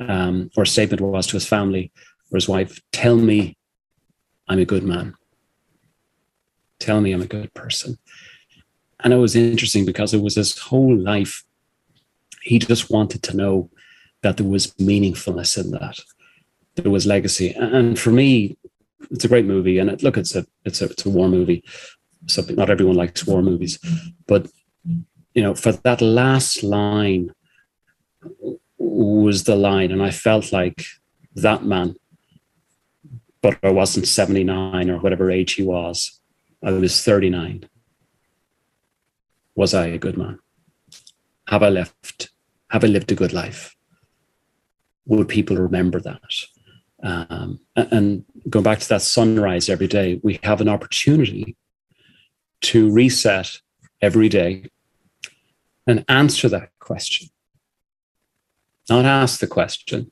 S3: um, or statement was to his family or his wife tell me i'm a good man. Tell me i'm a good person. And it was interesting because it was his whole life he just wanted to know that there was meaningfulness in that. There was legacy. And for me it's a great movie and it, look it's a it's a it's a war movie something not everyone likes war movies but you know for that last line was the line and i felt like that man but i wasn't 79 or whatever age he was i was 39 was i a good man? Have i left have i lived a good life? Would people remember that? Um, and going back to that sunrise every day we have an opportunity to reset every day and answer that question. Not ask the question.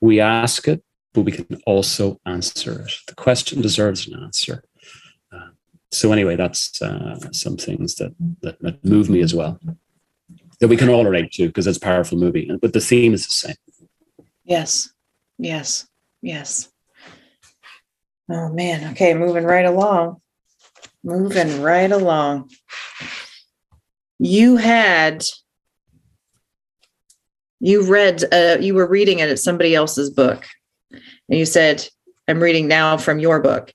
S3: We ask it, but we can also answer it. The question deserves an answer. Uh, so anyway, that's uh, some things that, that, that move me as well. That we can all relate to because it's a powerful movie, but the theme is the same.
S1: Yes, yes, yes. Oh man. Okay, moving right along moving right along. You had you read uh, you were reading it at somebody else's book. And you said i'm reading now from your book.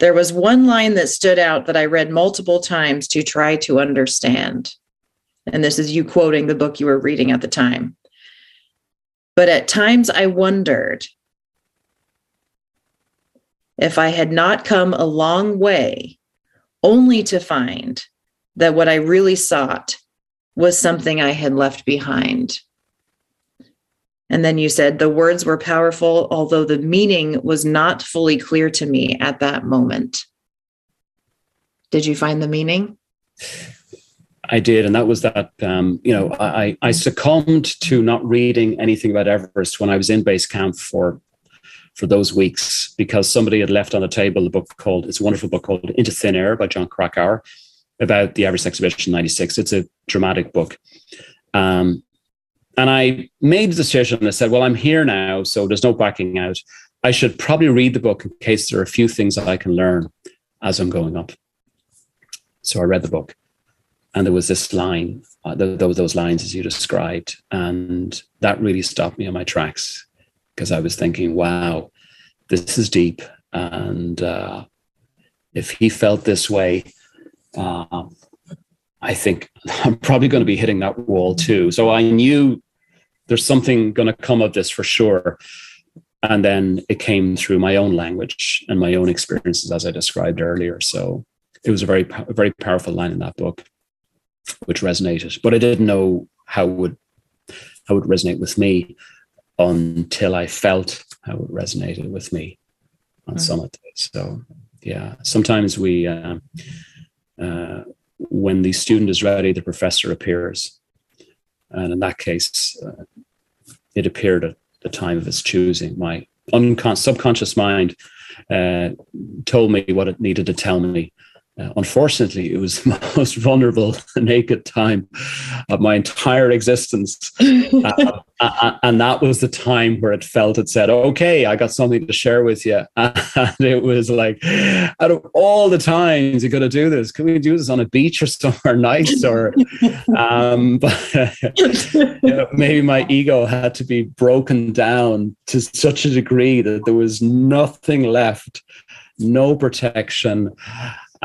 S1: There was one line that stood out that i read multiple times to try to understand. And this is you quoting the book you were reading at the time. But at times i wondered if i had not come a long way only to find that what I really sought was something I had left behind. And then you said the words were powerful, although the meaning was not fully clear to me at that moment. Did you find the meaning?
S3: I did, and that was that. Um, you know, I I succumbed to not reading anything about Everest when I was in base camp for for those weeks because somebody had left on the table a book called, it's a wonderful book called Into Thin Air by Jon Krakauer about the Everest Expedition 96. It's a dramatic book. Um, and I made the decision. I said, well, I'm here now, so there's no backing out. I should probably read the book in case there are a few things that I can learn as I'm going up. So I read the book, and there was this line, uh, those, those lines as you described, and that really stopped me on my tracks because I was thinking, wow, this is deep. And uh, if he felt this way, uh, I think I'm probably going to be hitting that wall too. So I knew there's something going to come of this for sure. And then it came through my own language and my own experiences, as I described earlier. So it was a very, a very powerful line in that book, which resonated. But I didn't know how would how it would resonate with me until I felt how it resonated with me. on mm-hmm. summit day. So yeah, sometimes we, uh, uh, when the student is ready, the professor appears, and in that case, uh, it appeared at the time of its choosing. My uncon- subconscious mind uh, told me what it needed to tell me uh, unfortunately, it was the most vulnerable, naked time of my entire existence. uh, and that was the time where it felt it said, Okay, I got something to share with you. And it was like, out of all the times you got to do this, can we do this on a beach or somewhere nice? Or um, but, you know, maybe my ego had to be broken down to such a degree that there was nothing left, no protection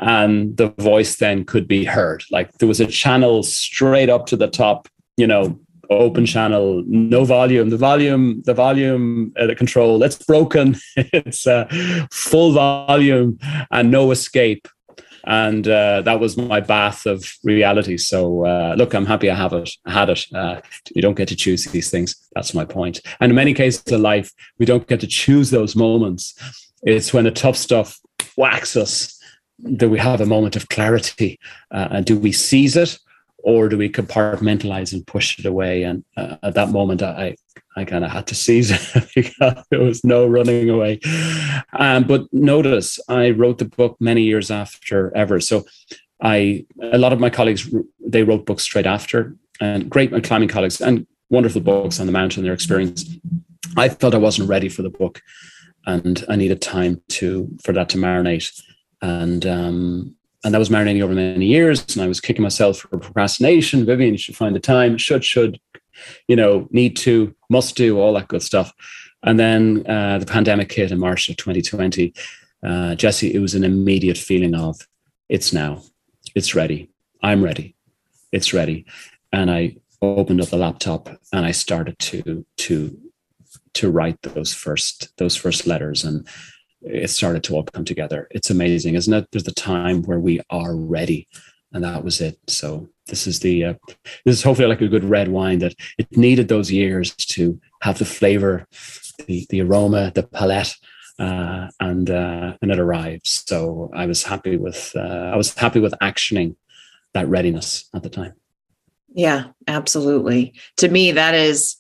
S3: and the voice then could be heard. Like there was a channel straight up to the top, you know, open channel, no volume. The volume, the volume uh, the control, that's broken. it's uh, full volume and no escape. And uh, that was my bath of reality. So uh, look, I'm happy I have it. I had it. Uh, you don't get to choose these things. That's my point. And in many cases of life, we don't get to choose those moments. It's when the tough stuff whacks us do we have a moment of clarity? Uh, and do we seize it or do we compartmentalize and push it away? And uh, at that moment i i kind of had to seize it because there was no running away. Um, but notice i wrote the book many years after ever. So i a lot of my colleagues they wrote books straight after and great climbing colleagues and wonderful books on the mountain their experience. I felt i wasn't ready for the book and i needed time to for that to marinate and um, and that was marinating over many years. And I was kicking myself for procrastination. Vivian, should find the time. Should, should, you know, need to, must do, all that good stuff. And then uh, the pandemic hit in March of 2020. Uh, Jesse, it was an immediate feeling of it's now, it's ready, I'm ready, it's ready. And I opened up the laptop and I started to to to write those first those first letters and it started to all come together. It's amazing, isn't it? There's the time where we are ready, and that was it. So this is the uh, this is hopefully like a good red wine that it needed those years to have the flavor, the the aroma, the palette, uh, and uh, and it arrived. So I was happy with uh, I was happy with actioning that readiness at the time.
S1: Yeah, absolutely. To me, that is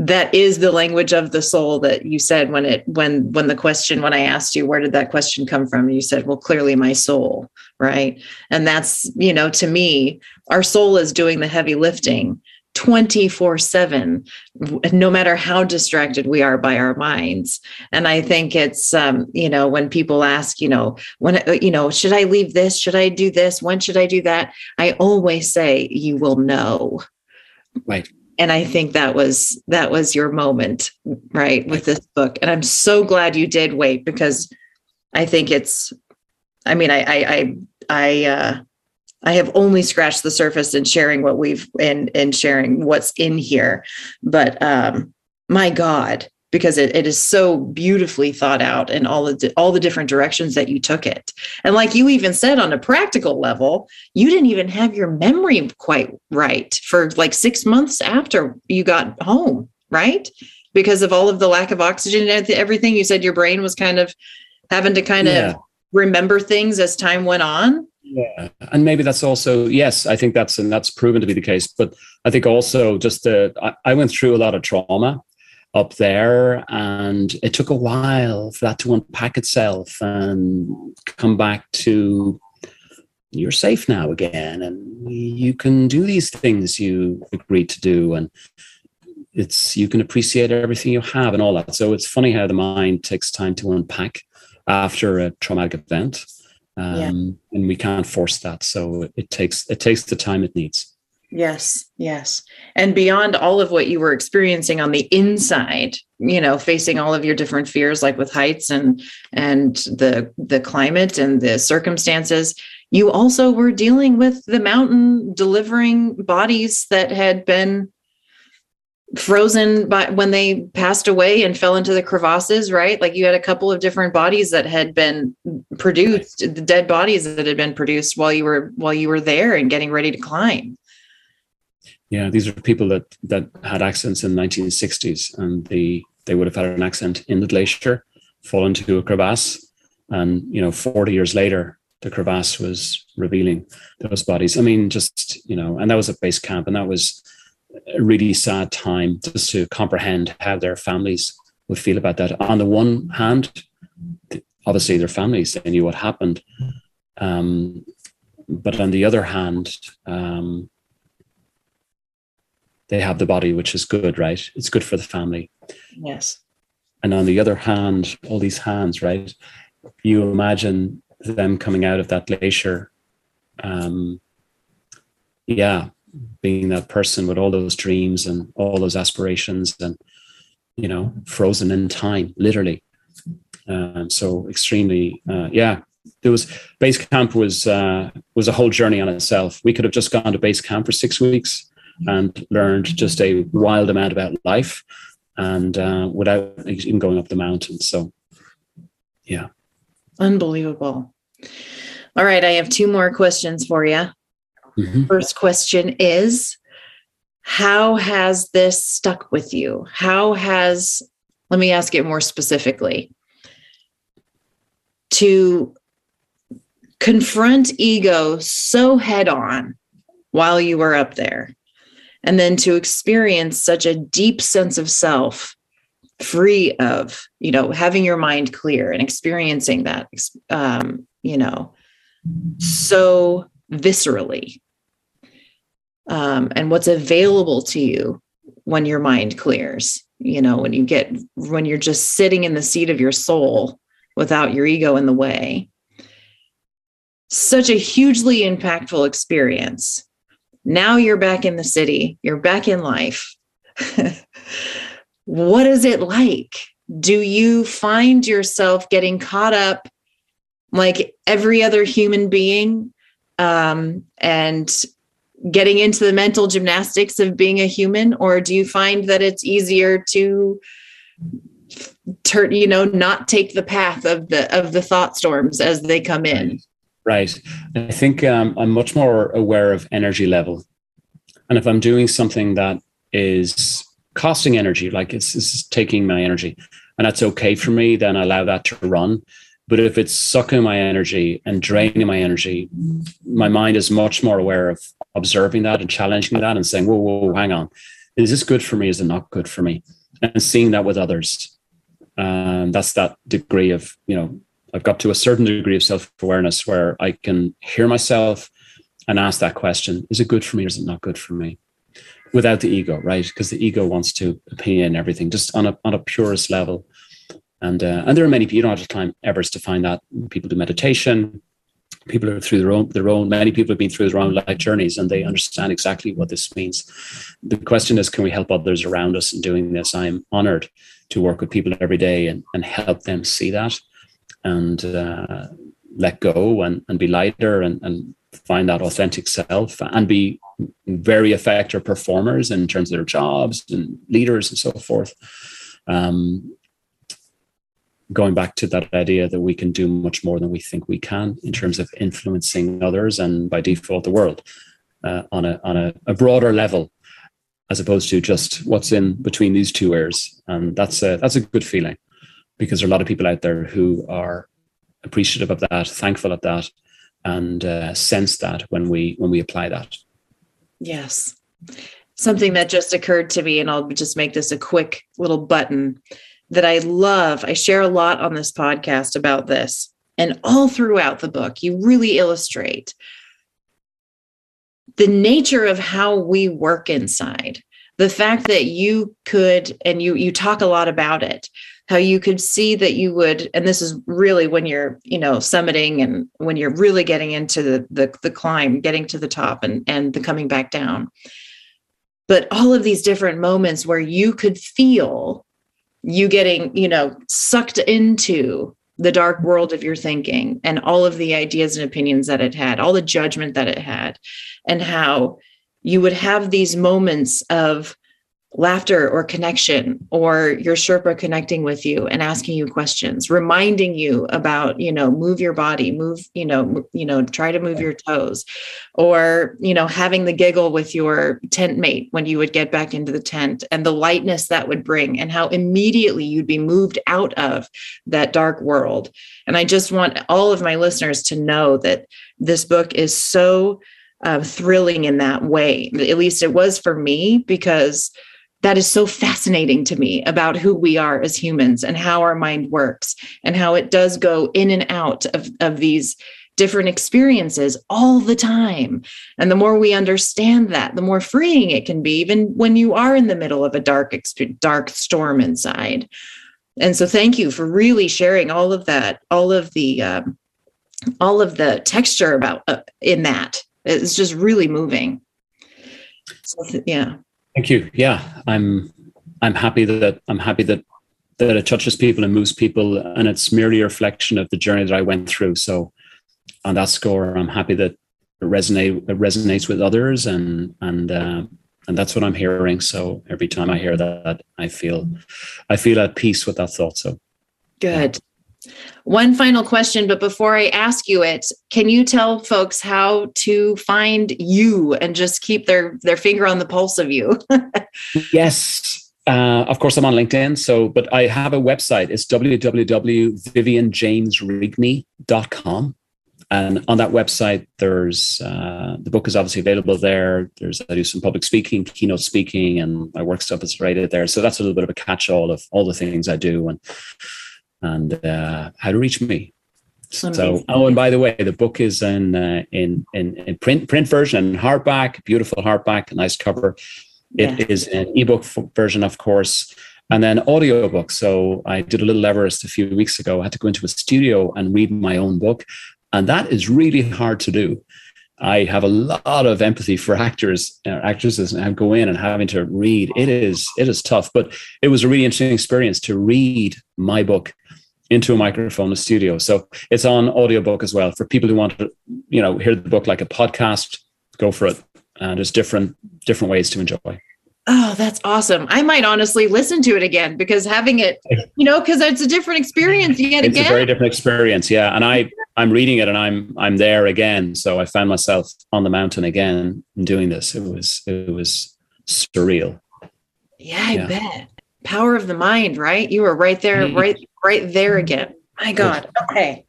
S1: that is the language of the soul that you said when it when when the question when i asked you where did that question come from? You said well clearly my soul right? And that's you know to me our soul is doing the heavy lifting 24 7 no matter how distracted we are by our minds. And i think it's um, you know when people ask you know when you know should i leave this? Should i do this? When should i do that? I always say you will know.
S3: Right
S1: and i think that was that was your moment right with this book. And i'm so glad you did wait because i think it's i mean i i i i, uh, I have only scratched the surface in sharing what we've and and sharing what's in here. But um my god because it, it is so beautifully thought out in all the all the different directions that you took it. And like you even said on a practical level you didn't even have your memory quite right for like six months after you got home right? Because of all of the lack of oxygen and everything you said your brain was kind of having to kind yeah. of remember things as time went on.
S3: Yeah. And maybe that's also yes i think that's and that's proven to be the case but i think also just the I, I went through a lot of trauma up there. And it took a while for that to unpack itself and come back to you're safe now again and you can do these things you agreed to do and it's you can appreciate everything you have and all that so it's funny how the mind takes time to unpack after a traumatic event um, yeah. and we can't force that so it takes it takes the time it needs
S1: Yes, yes. And beyond all of what you were experiencing on the inside, you know, facing all of your different fears like with heights and and the the climate and the circumstances, you also were dealing with the mountain delivering bodies that had been frozen by when they passed away and fell into the crevasses right like you had a couple of different bodies that had been produced the dead bodies that had been produced while you were while you were there and getting ready to climb
S3: yeah, these are people that that had accents in the 1960s, and they they would have had an accent in the glacier, fall into a crevasse. And, you know, 40 years later, the crevasse was revealing those bodies. I mean, just, you know, and that was a base camp. And that was a really sad time just to comprehend how their families would feel about that. On the one hand, obviously their families, they knew what happened. Um, but on the other hand, um, they have the body, which is good, right? It's good for the family.
S1: Yes.
S3: And on the other hand, all these hands, right? You imagine them coming out of that glacier. Um, yeah, being that person with all those dreams and all those aspirations and, you know, frozen in time, literally. Um, so extremely, uh, yeah, there was base camp was uh, was a whole journey on itself. We could have just gone to base camp for six weeks and learned just a wild amount about life, and uh, without even going up the mountains. So, yeah,
S1: unbelievable. All right, I have two more questions for you. Mm-hmm. First question is How has this stuck with you? How has, let me ask it more specifically, to confront ego so head on while you were up there and then to experience such a deep sense of self free of you know having your mind clear and experiencing that um, you know so viscerally um, and what's available to you when your mind clears you know when you get when you're just sitting in the seat of your soul without your ego in the way such a hugely impactful experience. Now you're back in the city, you're back in life. what is it like? Do you find yourself getting caught up like every other human being um, and getting into the mental gymnastics of being a human? Or do you find that it's easier to turn, you know, not take the path of the of the thought storms as they come in?
S3: Right. I think um, I'm much more aware of energy level. And if I'm doing something that is costing energy, like it's, it's taking my energy, and that's okay for me, then I allow that to run. But if it's sucking my energy and draining my energy, my mind is much more aware of observing that and challenging that and saying, whoa, whoa, hang on. Is this good for me? Is it not good for me? And seeing that with others. Um, that's that degree of, you know, I've got to a certain degree of self awareness where I can hear myself and ask that question Is it good for me or is it not good for me? Without the ego, right? Because the ego wants to opinion everything just on a, on a purest level. And, uh, and there are many people, you don't have to climb Everest to find that. People do meditation. People are through their own, their own, many people have been through their own life journeys and they understand exactly what this means. The question is, can we help others around us in doing this? I'm honored to work with people every day and, and help them see that and uh, let go and, and be lighter and, and find that authentic self and be very effective performers in terms of their jobs and leaders and so forth. Um, going back to that idea that we can do much more than we think we can in terms of influencing others and by default the world uh, on a on a, a, broader level as opposed to just what's in between these two ears and that's a that's a good feeling because there are a lot of people out there who are appreciative of that, thankful of that, and uh, sense that when we when we apply that.
S1: Yes, something that just occurred to me, and I'll just make this a quick little button that I love. I share a lot on this podcast about this, and all throughout the book, you really illustrate the nature of how we work inside the fact that you could and you you talk a lot about it how you could see that you would and this is really when you're you know summiting and when you're really getting into the the, the climb getting to the top and and the coming back down. But all of these different moments where you could feel you getting you know sucked into the dark world of your thinking and all of the ideas and opinions that it had all the judgment that it had and how you would have these moments of laughter or connection or your sherpa connecting with you and asking you questions reminding you about you know move your body move you know you know try to move your toes or you know having the giggle with your tent mate when you would get back into the tent and the lightness that would bring and how immediately you'd be moved out of that dark world. And i just want all of my listeners to know that this book is so uh, thrilling in that way. At least it was for me because that is so fascinating to me about who we are as humans and how our mind works and how it does go in and out of, of these different experiences all the time. And the more we understand that, the more freeing it can be, even when you are in the middle of a dark, dark storm inside. And so, thank you for really sharing all of that, all of the, um, all of the texture about uh, in that. It's just really moving. So, yeah.
S3: Thank you. Yeah, I'm I'm happy that I'm happy that that it touches people and moves people, and it's merely a reflection of the journey that I went through. So, on that score, I'm happy that it resonate it resonates with others, and and uh, and that's what I'm hearing. So every time I hear that, I feel I feel at peace with that thought. So
S1: good. Yeah. One final question, but before I ask you it, can you tell folks how to find you and just keep their their finger on the pulse of you?
S3: yes. Uh, of course, I'm on LinkedIn. So, but I have a website. It's www.vivianjamesrigney.com. And on that website, there's uh, the book is obviously available there. There's I do some public speaking, keynote speaking, and my work stuff is rated there. So that's a little bit of a catch-all of all the things I do. And and uh, how to reach me. So, oh, and by the way, the book is in uh, in, in, in print print version and hardback, beautiful hardback, nice cover. It yeah. is an ebook version, of course, and then audiobook. So I did a little Everest a few weeks ago. I had to go into a studio and read my own book, and that is really hard to do. I have a lot of empathy for actors, uh, actresses, and go in and having to read. It is it is tough, but it was a really interesting experience to read my book into a microphone in the studio. So it's on audiobook as well for people who want to, you know, hear the book like a podcast. Go for it. And there's different different ways to enjoy.
S1: Oh, that's awesome. I might honestly listen to it again because having it, you know, because it's a different experience yet
S3: it's
S1: again.
S3: It's a very different experience, yeah. And I, I'm reading it and I'm, I'm there again. So I found myself on the mountain again doing this. It was, it was surreal.
S1: Yeah, I yeah. bet. Power of the mind, right? You were right there, mm-hmm. right right there mm-hmm. again. My God. Okay.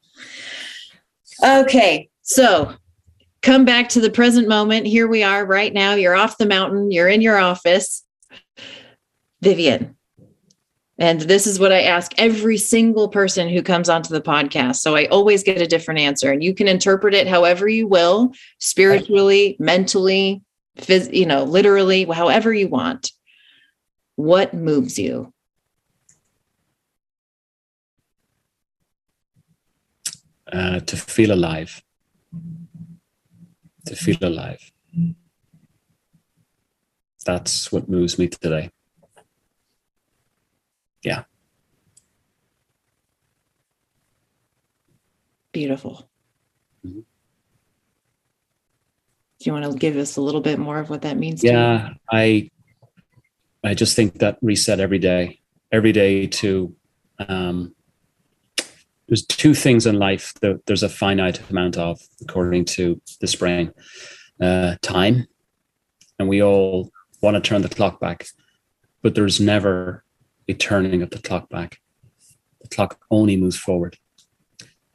S1: Okay. So come back to the present moment. Here we are right now. You're off the mountain, you're in your office. Vivian. And this is what I ask every single person who comes onto the podcast. So I always get a different answer, and you can interpret it however you will spiritually, mentally, phys- you know, literally, however you want. What moves you?
S3: Uh, to feel alive. To feel alive. That's what moves me today. Yeah.
S1: Beautiful. Mm-hmm. Do you want to give us a little bit more of what that means?
S3: Yeah, I I just think that reset every day, every day to um, there's two things in life that there's a finite amount of, according to this brain uh, time. And we all want to turn the clock back, but there's never a turning of the clock back. The clock only moves forward.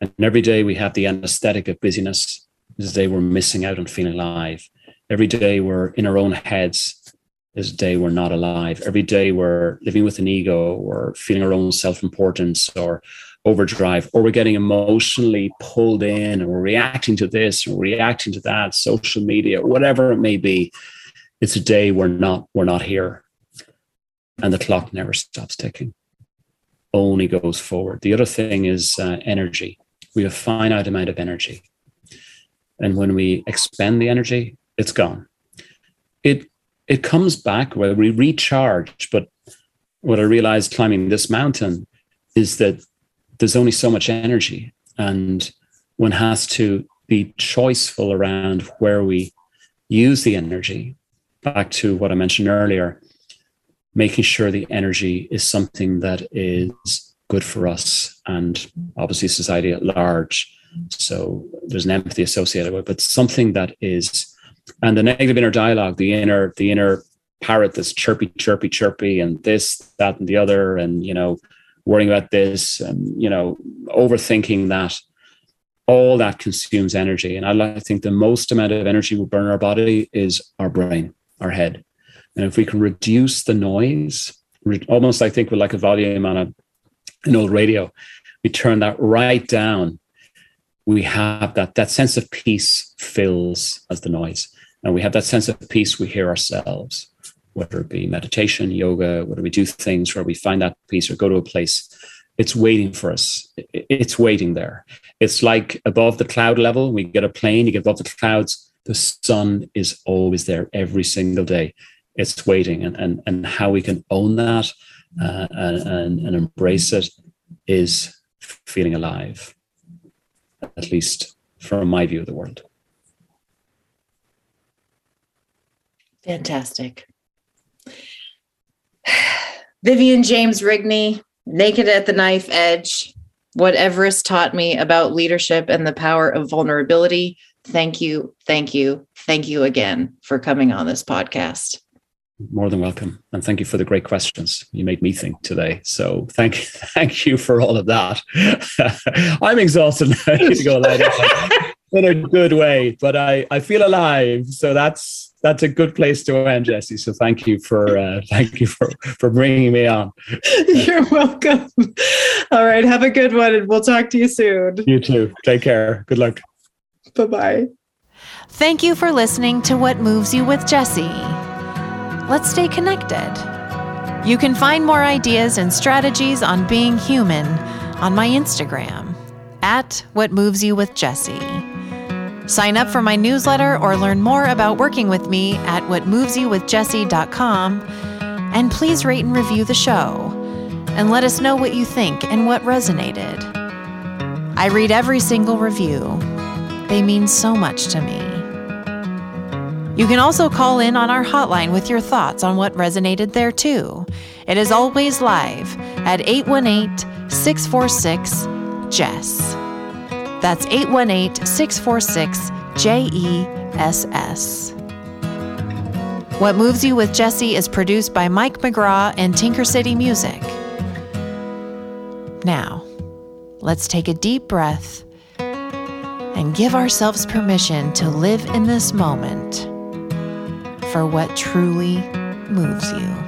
S3: And every day we have the anesthetic of busyness. This day we're missing out on feeling alive. Every day we're in our own heads. This day we're not alive. Every day we're living with an ego or feeling our own self importance or overdrive or we're getting emotionally pulled in and we're reacting to this or reacting to that social media whatever it may be it's a day we're not we're not here. And the clock never stops ticking. Only goes forward. The other thing is uh, energy. We have a finite amount of energy. And when we expend the energy it's gone. It it comes back where we recharge but what i realized climbing this mountain is that there's only so much energy and one has to be choiceful around where we use the energy back to what i mentioned earlier making sure the energy is something that is good for us and obviously society at large. So there's an empathy associated with it, but something that is, and the negative inner dialogue, the inner, the inner parrot that's chirpy, chirpy, chirpy, and this, that, and the other, and you know, worrying about this, and you know, overthinking that. All that consumes energy, and I think the most amount of energy we burn our body is our brain, our head, and if we can reduce the noise, almost I think with like a volume on a an old radio, we turn that right down. We have that that sense of peace fills as the noise, and we have that sense of peace. We hear ourselves whether it be meditation, yoga, whether we do things where we find that peace or go to a place, it's waiting for us. It's waiting there. It's like above the cloud level. We get a plane, you get above the clouds, the sun is always there every single day. It's waiting. And, and, and how we can own that uh, and, and embrace it is feeling alive, at least from my view of the world.
S4: Fantastic. Vivian James Rigney, Naked at the Knife Edge, What Everest Taught Me About Leadership and the Power of Vulnerability. Thank you, thank you, thank you again for coming on this podcast.
S3: More than welcome, and thank you for the great questions. You made me think today, so thank thank you for all of that. I'm exhausted now. I need to go lie down in a good way, but I I feel alive, so that's that's a good place to end, Jesse. So thank you for uh, thank you for for bringing me on.
S4: You're welcome. All right, have a good one, and we'll talk to you soon.
S3: You too. Take care. Good luck.
S4: Bye bye.
S1: Thank you for listening to What Moves You with Jesse. Let's stay connected. You can find more ideas and strategies on being human on my Instagram at What Moves You with Jesse. Sign up for my newsletter or learn more about working with me at whatmovesyouwithjesse.com. And please rate and review the show and let us know what you think and what resonated. I read every single review, they mean so much to me. You can also call in on our hotline with your thoughts on what resonated there too. It is always live at 818 646 Jess. That's 818 646 JESS. What Moves You with Jesse is produced by Mike McGraw and Tinker City Music. Now, let's take a deep breath and give ourselves permission to live in this moment for what truly moves you.